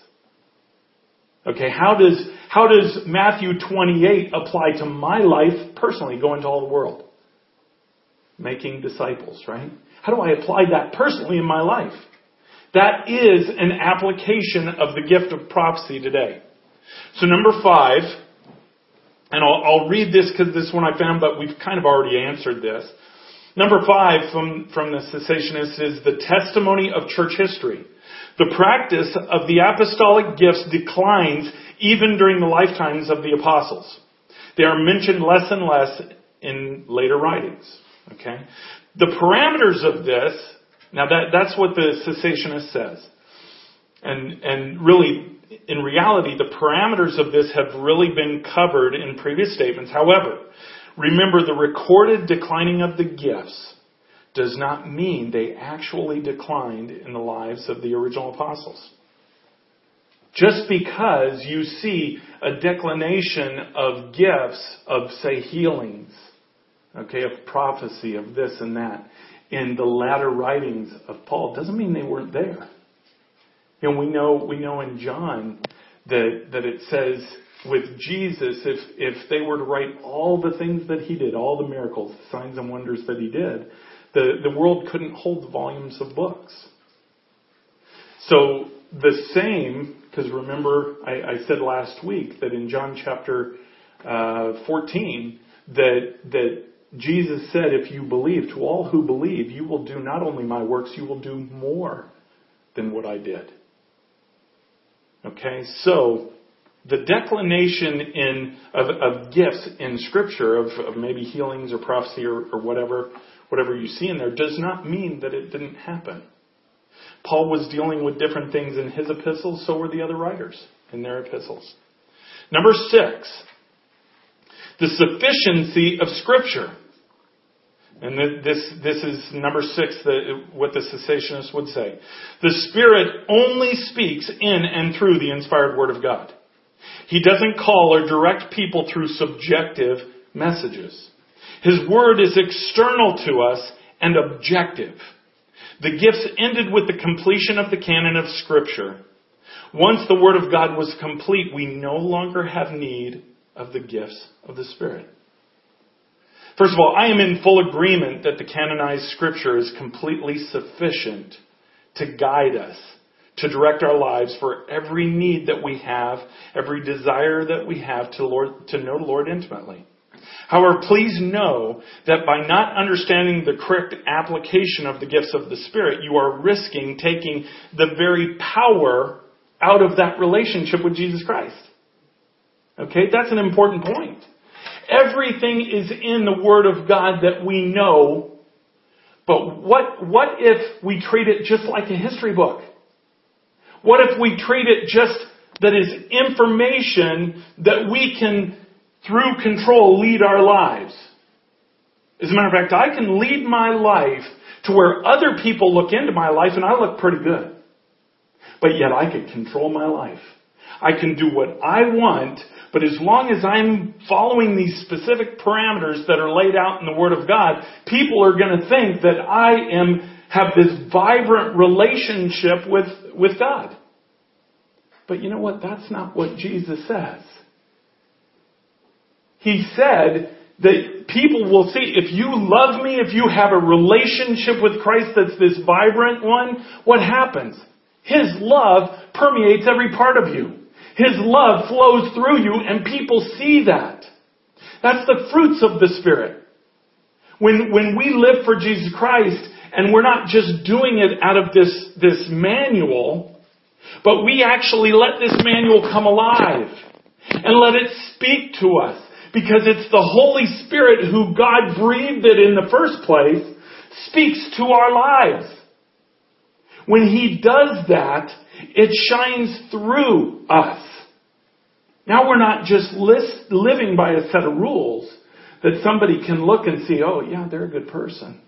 Speaker 1: Okay, how does, how does Matthew 28 apply to my life personally, going to all the world? Making disciples, right? How do I apply that personally in my life? That is an application of the gift of prophecy today. So number five, and I'll, I'll read this because this one I found, but we've kind of already answered this. Number five from, from the cessationists is the testimony of church history. The practice of the apostolic gifts declines even during the lifetimes of the apostles. They are mentioned less and less in later writings. Okay? The parameters of this, now that, that's what the cessationist says. And, and really, in reality, the parameters of this have really been covered in previous statements. However, remember the recorded declining of the gifts does not mean they actually declined in the lives of the original apostles. Just because you see a declination of gifts, of say healings, okay, of prophecy, of this and that, in the latter writings of Paul, doesn't mean they weren't there. And we know, we know in John that, that it says with Jesus, if, if they were to write all the things that he did, all the miracles, signs and wonders that he did, the, the world couldn't hold volumes of books. So the same, because remember I, I, said last week that in John chapter uh, 14 that that Jesus said, if you believe, to all who believe, you will do not only my works, you will do more than what I did. Okay, so the declination in of, of gifts in Scripture of, of, maybe healings or prophecy or, or whatever whatever you see in there does not mean that it didn't happen. Paul was dealing with different things in his epistles, so were the other writers in their epistles. Number six, the sufficiency of Scripture. And this, this is number six, the, what the cessationists would say. The Spirit only speaks in and through the inspired Word of God. He doesn't call or direct people through subjective messages. His Word is external to us and objective. The gifts ended with the completion of the canon of Scripture. Once the Word of God was complete, we no longer have need of the gifts of the Spirit. First of all, I am in full agreement that the canonized Scripture is completely sufficient to guide us, to direct our lives for every need that we have, every desire that we have to, Lord, to know the Lord intimately. However, please know that by not understanding the correct application of the gifts of the Spirit, you are risking taking the very power out of that relationship with Jesus Christ. Okay, that's an important point. Everything is in the Word of God that we know, but what, what if we treat it just like a history book? What if we treat it just that is information that we can, through control, lead our lives? As a matter of fact, I can lead my life to where other people look into my life and I look pretty good. But yet I can control my life. I can do what I want, but as long as I'm following these specific parameters that are laid out in the Word of God, people are going to think that I am, have this vibrant relationship with, with God. But you know what? That's not what Jesus says. He said that people will see, if you love me, if you have a relationship with Christ that's this vibrant one, what happens? His love permeates every part of you. His love flows through you and people see that. That's the fruits of the Spirit. When, when we live for Jesus Christ and we're not just doing it out of this, this manual, but we actually let this manual come alive and let it speak to us because it's the Holy Spirit who God breathed it in the first place speaks to our lives. When He does that, it shines through us. Now we're not just list, living by a set of rules that somebody can look and see, oh yeah, they're a good person.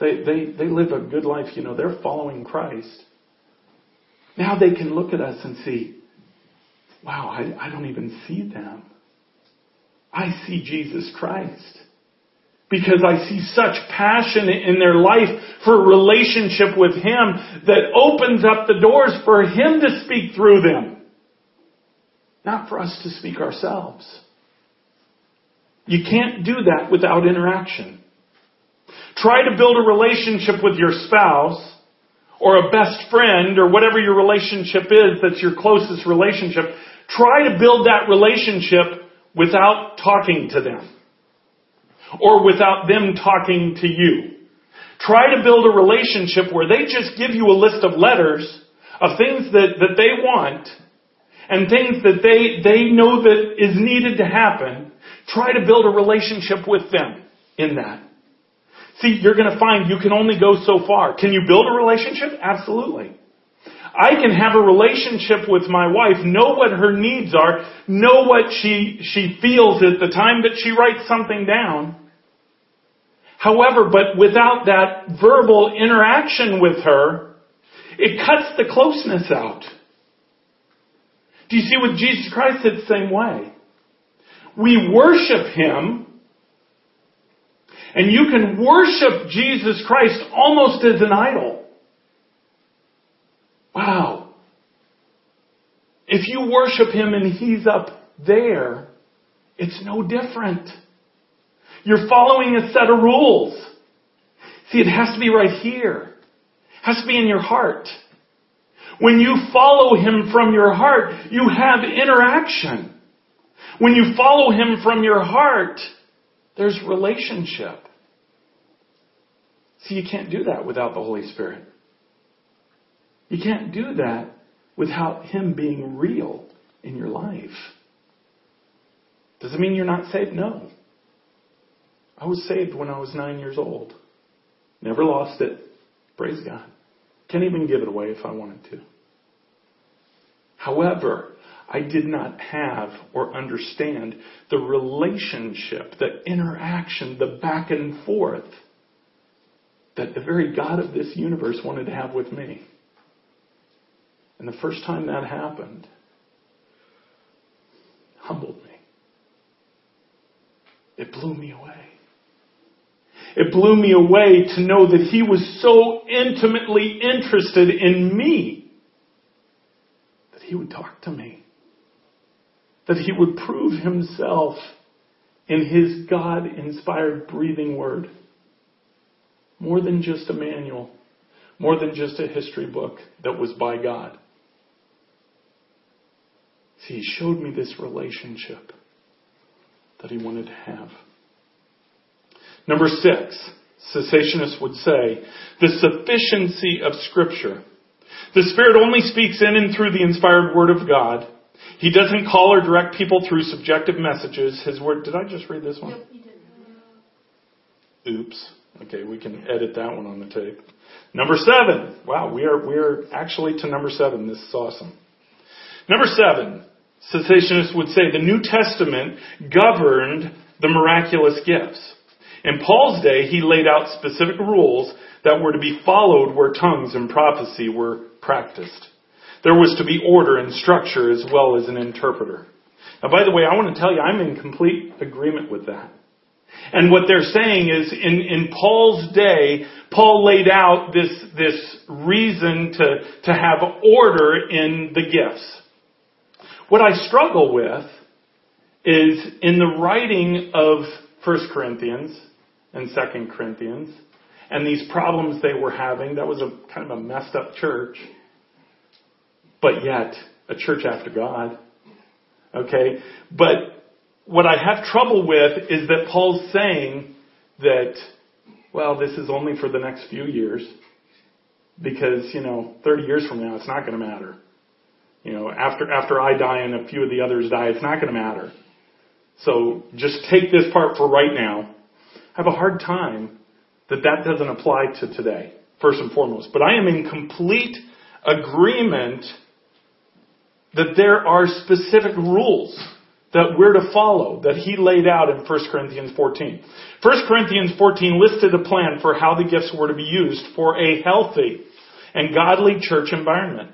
Speaker 1: They, they, they live a good life, you know, they're following Christ. Now they can look at us and see, wow, I, I don't even see them. I see Jesus Christ because I see such passion in their life for relationship with Him that opens up the doors for Him to speak through them. Not for us to speak ourselves. You can't do that without interaction. Try to build a relationship with your spouse or a best friend or whatever your relationship is that's your closest relationship. Try to build that relationship without talking to them or without them talking to you. Try to build a relationship where they just give you a list of letters of things that, that they want and things that they, they know that is needed to happen. Try to build a relationship with them in that. See, you're going to find you can only go so far. Can you build a relationship? Absolutely. I can have a relationship with my wife, know what her needs are, know what she, she feels at the time that she writes something down. However, but without that verbal interaction with her, it cuts the closeness out. Do you see with Jesus Christ it's the same way? We worship Him, and you can worship Jesus Christ almost as an idol. Wow. If you worship Him and He's up there, it's no different. You're following a set of rules. See, it has to be right here. It has to be in your heart. When you follow Him from your heart, you have interaction. When you follow Him from your heart, there's relationship. See, you can't do that without the Holy Spirit. You can't do that without Him being real in your life. Does it mean you're not saved? No. I was saved when I was nine years old. Never lost it. Praise God. Can't even give it away if I wanted to. However, I did not have or understand the relationship, the interaction, the back and forth that the very God of this universe wanted to have with me. And the first time that happened, humbled me. It blew me away. It blew me away to know that he was so intimately interested in me that he would talk to me. That he would prove himself in his God inspired breathing word. More than just a manual, more than just a history book that was by God. See, he showed me this relationship that he wanted to have. Number six, cessationists would say, the sufficiency of Scripture. The Spirit only speaks in and through the inspired Word of God. He doesn't call or direct people through subjective messages. His Word, did I just read this one?
Speaker 2: Yep, you did.
Speaker 1: Oops. Okay, we can edit that one on the tape. Number seven. Wow, we are, we are actually to number seven. This is awesome. Number seven. Cessationists would say the New Testament governed the miraculous gifts. In Paul's day, he laid out specific rules that were to be followed where tongues and prophecy were practiced. There was to be order and structure as well as an interpreter. Now, by the way, I want to tell you, I'm in complete agreement with that. And what they're saying is in, in Paul's day, Paul laid out this, this reason to, to have order in the gifts. What I struggle with is in the writing of 1 Corinthians and 2 Corinthians and these problems they were having, that was a kind of a messed up church, but yet a church after God. Okay? But what I have trouble with is that Paul's saying that, well, this is only for the next few years because, you know, 30 years from now it's not going to matter. You know, after, after I die and a few of the others die, it's not going to matter. So just take this part for right now. I have a hard time that that doesn't apply to today, first and foremost. But I am in complete agreement that there are specific rules that we're to follow that he laid out in 1 Corinthians 14. 1 Corinthians 14 listed a plan for how the gifts were to be used for a healthy and godly church environment.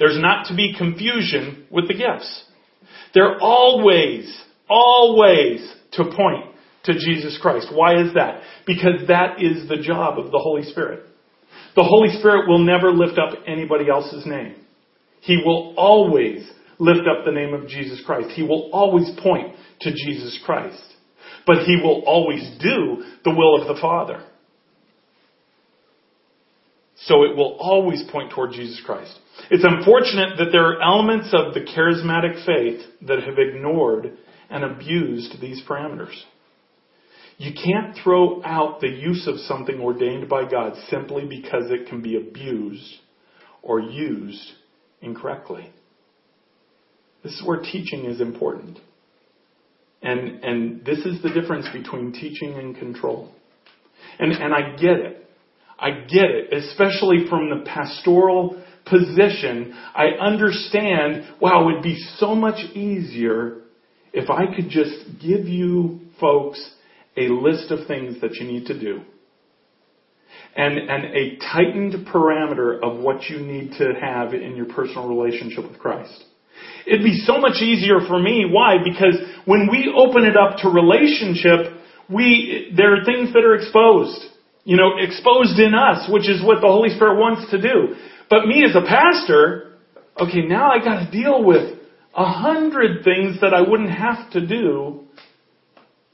Speaker 1: There's not to be confusion with the gifts. They're always, always to point to Jesus Christ. Why is that? Because that is the job of the Holy Spirit. The Holy Spirit will never lift up anybody else's name. He will always lift up the name of Jesus Christ. He will always point to Jesus Christ. But he will always do the will of the Father. So it will always point toward Jesus Christ. It's unfortunate that there are elements of the charismatic faith that have ignored and abused these parameters. You can't throw out the use of something ordained by God simply because it can be abused or used incorrectly. This is where teaching is important. And, and this is the difference between teaching and control. And, and I get it. I get it, especially from the pastoral position. I understand, wow, it would be so much easier if I could just give you folks a list of things that you need to do. And, and a tightened parameter of what you need to have in your personal relationship with Christ. It'd be so much easier for me. Why? Because when we open it up to relationship, we, there are things that are exposed you know, exposed in us, which is what the Holy Spirit wants to do. But me as a pastor, okay, now I got to deal with a hundred things that I wouldn't have to do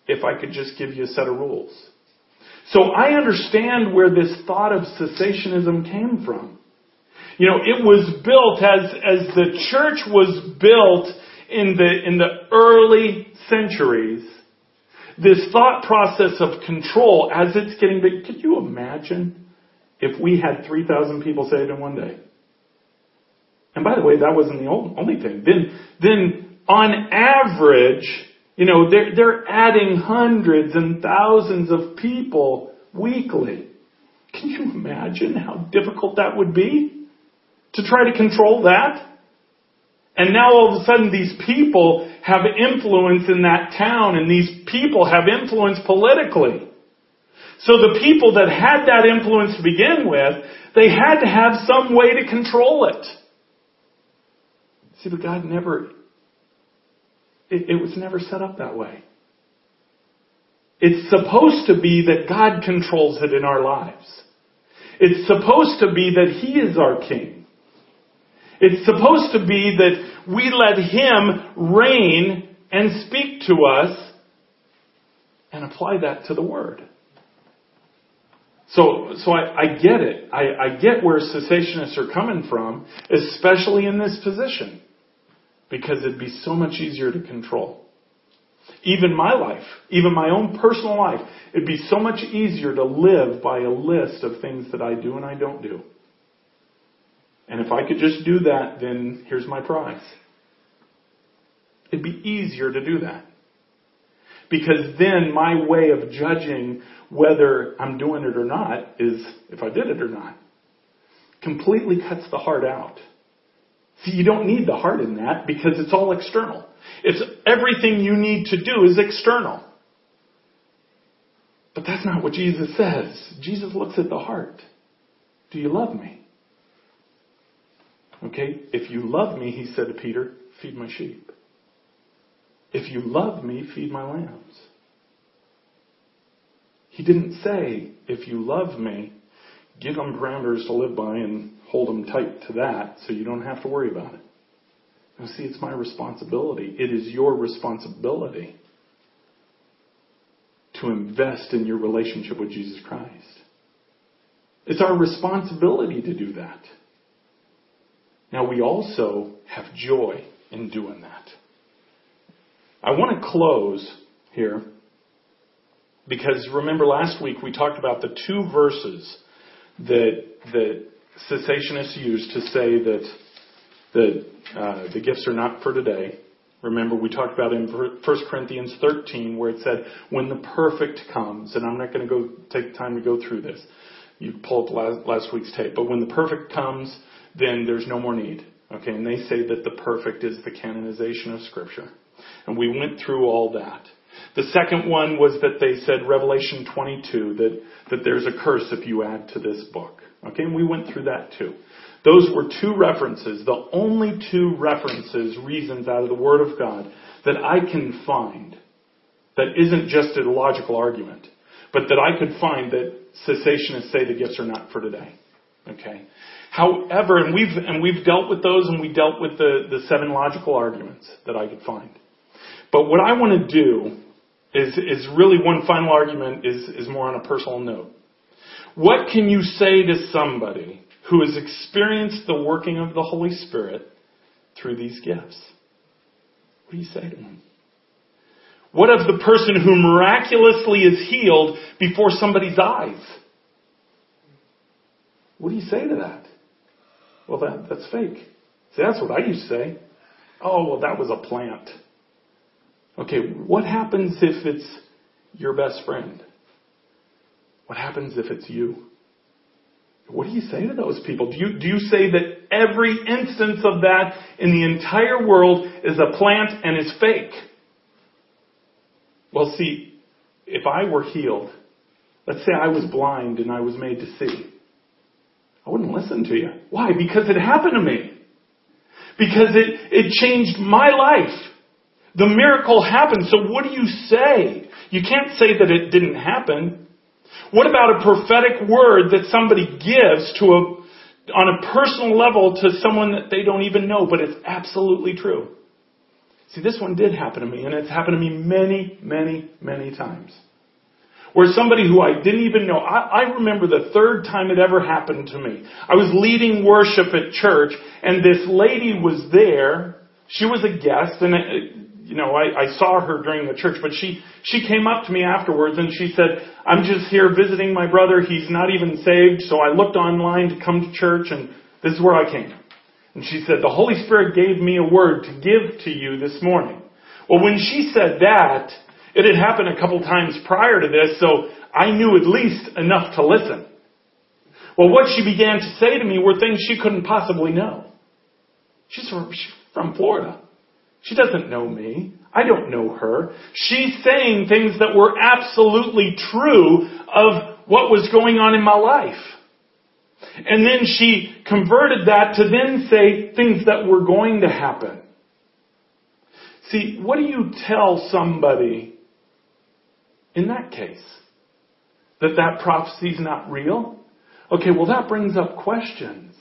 Speaker 1: if I could just give you a set of rules. So I understand where this thought of cessationism came from. You know, it was built as, as the church was built in the, in the early centuries this thought process of control as it's getting big. Could you imagine if we had 3,000 people saved in one day? And by the way, that wasn't the only thing. Then, then on average, you know, they're, they're adding hundreds and thousands of people weekly. Can you imagine how difficult that would be to try to control that? And now all of a sudden these people have influence in that town and these people have influence politically. So the people that had that influence to begin with, they had to have some way to control it. See, but God never, it, it was never set up that way. It's supposed to be that God controls it in our lives. It's supposed to be that He is our King. It's supposed to be that we let Him reign and speak to us and apply that to the Word. So, so I, I get it. I, I get where cessationists are coming from, especially in this position. Because it'd be so much easier to control. Even my life, even my own personal life, it'd be so much easier to live by a list of things that I do and I don't do. And if I could just do that, then here's my prize. It'd be easier to do that. Because then my way of judging whether I'm doing it or not is if I did it or not. Completely cuts the heart out. See, you don't need the heart in that because it's all external. It's everything you need to do is external. But that's not what Jesus says. Jesus looks at the heart. Do you love me? Okay, if you love me, he said to Peter, feed my sheep. If you love me, feed my lambs. He didn't say, if you love me, give them parameters to live by and hold them tight to that so you don't have to worry about it. Now, see, it's my responsibility. It is your responsibility to invest in your relationship with Jesus Christ. It's our responsibility to do that. Now, we also have joy in doing that. I want to close here because remember last week we talked about the two verses that that cessationists use to say that that uh, the gifts are not for today. Remember, we talked about in 1 Corinthians 13 where it said, when the perfect comes, and I'm not going to go take time to go through this. You pull up last, last week's tape. But when the perfect comes, then there's no more need. Okay, and they say that the perfect is the canonization of Scripture. And we went through all that. The second one was that they said Revelation 22, that, that there's a curse if you add to this book. Okay, and we went through that too. Those were two references, the only two references, reasons out of the Word of God that I can find that isn't just a logical argument, but that I could find that cessationists say the gifts are not for today. Okay. However, and we've and we've dealt with those, and we dealt with the the seven logical arguments that I could find. But what I want to do is is really one final argument is is more on a personal note. What can you say to somebody who has experienced the working of the Holy Spirit through these gifts. What do you say to them? What of the person who miraculously is healed before somebody's eyes? What do you say to that? Well, that, that's fake. See, that's what I used to say. Oh, well, that was a plant. Okay, what happens if it's your best friend? What happens if it's you? What do you say to those people? Do you, do you say that every instance of that in the entire world is a plant and is fake? Well, see, if I were healed, let's say I was blind and I was made to see, I wouldn't listen to you. Why? Because it happened to me. Because it, it changed my life. The miracle happened. So what do you say? You can't say that it didn't happen. What about a prophetic word that somebody gives to a, on a personal level to someone that they don't even know, but it's absolutely true? See, this one did happen to me, and it's happened to me many, many, many times. Where somebody who I didn't even know, I, I remember the third time it ever happened to me. I was leading worship at church, and this lady was there. She was a guest, and it, you know, I, I saw her during the church, but she, she came up to me afterwards and she said, I'm just here visiting my brother. He's not even saved. So I looked online to come to church and this is where I came. And she said, the Holy Spirit gave me a word to give to you this morning. Well, when she said that, it had happened a couple times prior to this, so I knew at least enough to listen. Well, what she began to say to me were things she couldn't possibly know. She's from, she's from Florida. She doesn't know me. I don't know her. She's saying things that were absolutely true of what was going on in my life. And then she converted that to then say things that were going to happen. See, what do you tell somebody in that case? That that prophecy is not real? Okay, well that brings up questions.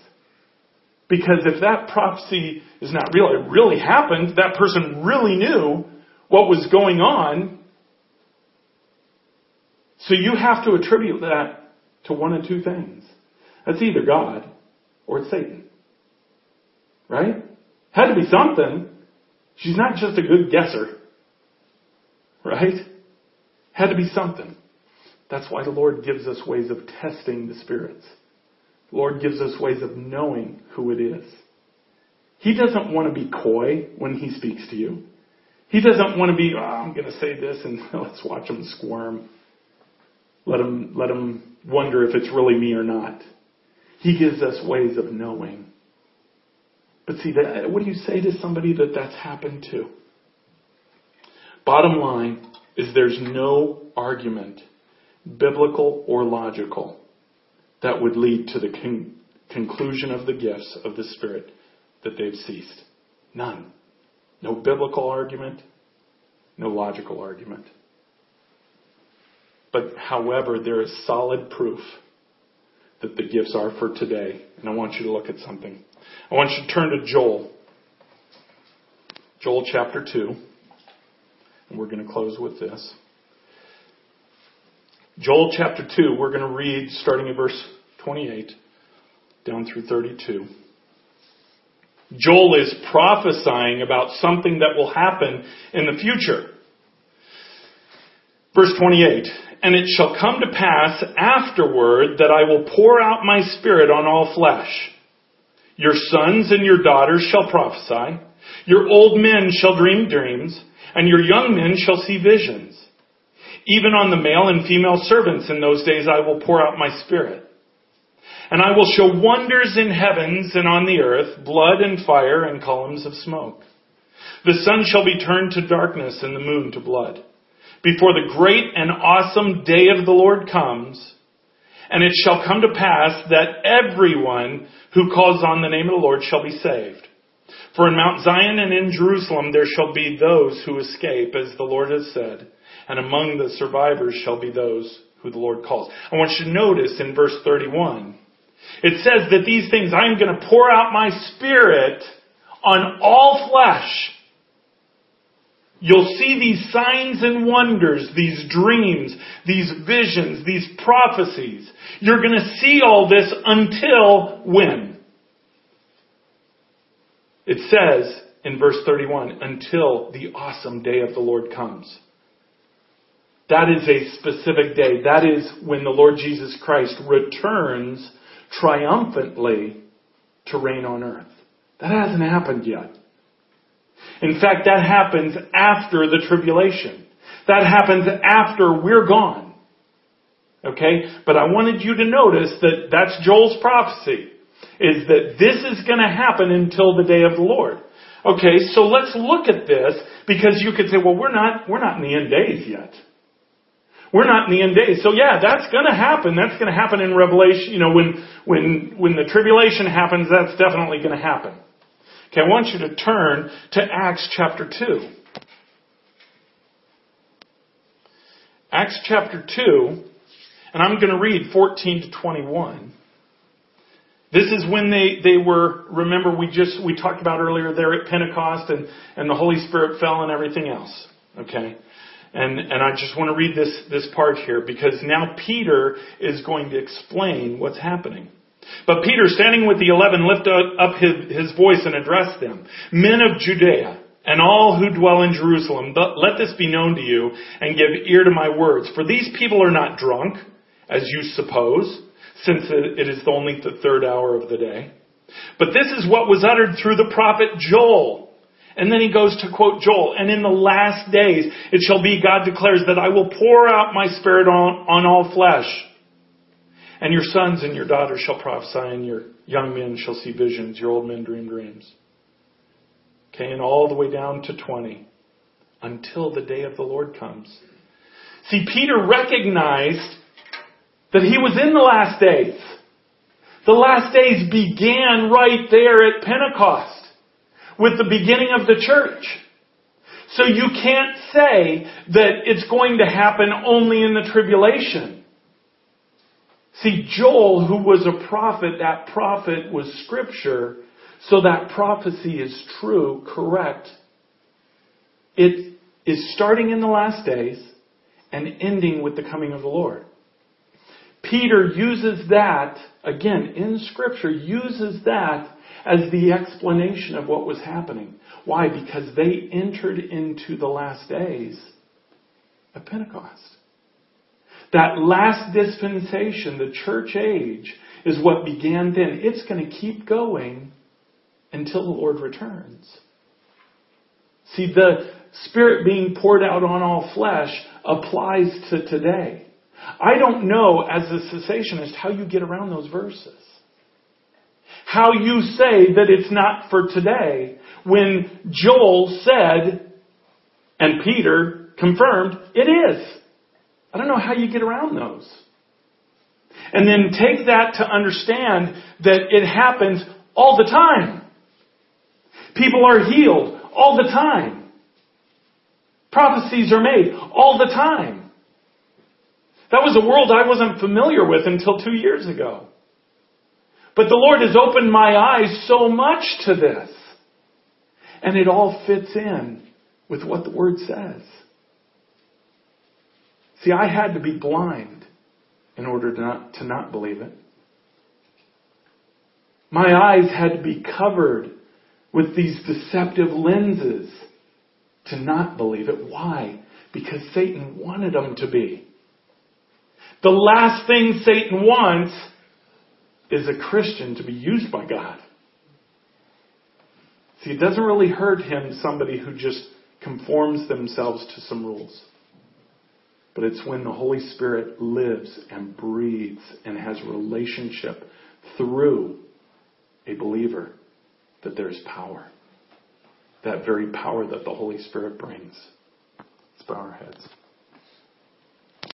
Speaker 1: Because if that prophecy is not real, it really happened, that person really knew what was going on. So you have to attribute that to one of two things. That's either God or it's Satan. Right? Had to be something. She's not just a good guesser. Right? Had to be something. That's why the Lord gives us ways of testing the spirits. The Lord gives us ways of knowing who it is. He doesn't want to be coy when He speaks to you. He doesn't want to be, oh, I'm going to say this and let's watch him squirm. Let him, let him wonder if it's really me or not. He gives us ways of knowing. But see, that, what do you say to somebody that that's happened to? Bottom line is there's no argument, biblical or logical, that would lead to the con- conclusion of the gifts of the Spirit that they've ceased. None. No biblical argument, no logical argument. But however, there is solid proof that the gifts are for today. And I want you to look at something. I want you to turn to Joel. Joel chapter 2. We're going to close with this. Joel chapter 2, we're going to read starting at verse 28 down through 32. Joel is prophesying about something that will happen in the future. Verse 28. And it shall come to pass afterward that I will pour out my spirit on all flesh. Your sons and your daughters shall prophesy. Your old men shall dream dreams, and your young men shall see visions. Even on the male and female servants in those days I will pour out my spirit. And I will show wonders in heavens and on the earth, blood and fire and columns of smoke. The sun shall be turned to darkness and the moon to blood before the great and awesome day of the Lord comes. And it shall come to pass that everyone who calls on the name of the Lord shall be saved. For in Mount Zion and in Jerusalem there shall be those who escape, as the Lord has said, and among the survivors shall be those who the Lord calls. I want you to notice in verse 31, it says that these things, I am going to pour out my spirit on all flesh. You'll see these signs and wonders, these dreams, these visions, these prophecies. You're going to see all this until when? It says in verse 31, until the awesome day of the Lord comes. That is a specific day. That is when the Lord Jesus Christ returns triumphantly to reign on earth. That hasn't happened yet. In fact, that happens after the tribulation. That happens after we're gone. Okay? But I wanted you to notice that that's Joel's prophecy. Is that this is going to happen until the day of the Lord. Okay, so let's look at this because you could say, well, we're not, we're not in the end days yet. We're not in the end days. So yeah, that's gonna happen. That's gonna happen in Revelation. You know, when, when, when the tribulation happens, that's definitely gonna happen. Okay, I want you to turn to Acts chapter 2. Acts chapter 2, and I'm going to read 14 to 21. This is when they, they were, remember we just, we talked about earlier there at Pentecost and, and the Holy Spirit fell and everything else. Okay? And, and I just want to read this, this part here because now Peter is going to explain what's happening. But Peter, standing with the eleven, lifted up his, his voice and addressed them. Men of Judea, and all who dwell in Jerusalem, let this be known to you, and give ear to my words. For these people are not drunk, as you suppose, since it is only the third hour of the day. But this is what was uttered through the prophet Joel. And then he goes to quote Joel, and in the last days it shall be, God declares, that I will pour out my spirit on, on all flesh. And your sons and your daughters shall prophesy, and your young men shall see visions, your old men dream dreams. Okay, and all the way down to 20. Until the day of the Lord comes. See, Peter recognized that he was in the last days. The last days began right there at Pentecost with the beginning of the church. So you can't say that it's going to happen only in the tribulation. See, Joel, who was a prophet, that prophet was scripture, so that prophecy is true, correct. It is starting in the last days and ending with the coming of the Lord. Peter uses that, again, in scripture, uses that as the explanation of what was happening. Why? Because they entered into the last days of Pentecost. That last dispensation, the church age, is what began then. It's going to keep going until the Lord returns. See, the Spirit being poured out on all flesh applies to today. I don't know, as a cessationist, how you get around those verses. How you say that it's not for today when Joel said, and Peter confirmed, it is. I don't know how you get around those. And then take that to understand that it happens all the time. People are healed all the time. Prophecies are made all the time. That was a world I wasn't familiar with until two years ago. But the Lord has opened my eyes so much to this. And it all fits in with what the Word says. See, I had to be blind in order to not, to not believe it. My eyes had to be covered with these deceptive lenses to not believe it. Why? Because Satan wanted them to be. The last thing Satan wants is a Christian to be used by God. See, it doesn't really hurt him somebody who just conforms themselves to some rules. But it's when the Holy Spirit lives and breathes and has relationship through a believer that there's power. That very power that the Holy Spirit brings. Let's bow our heads.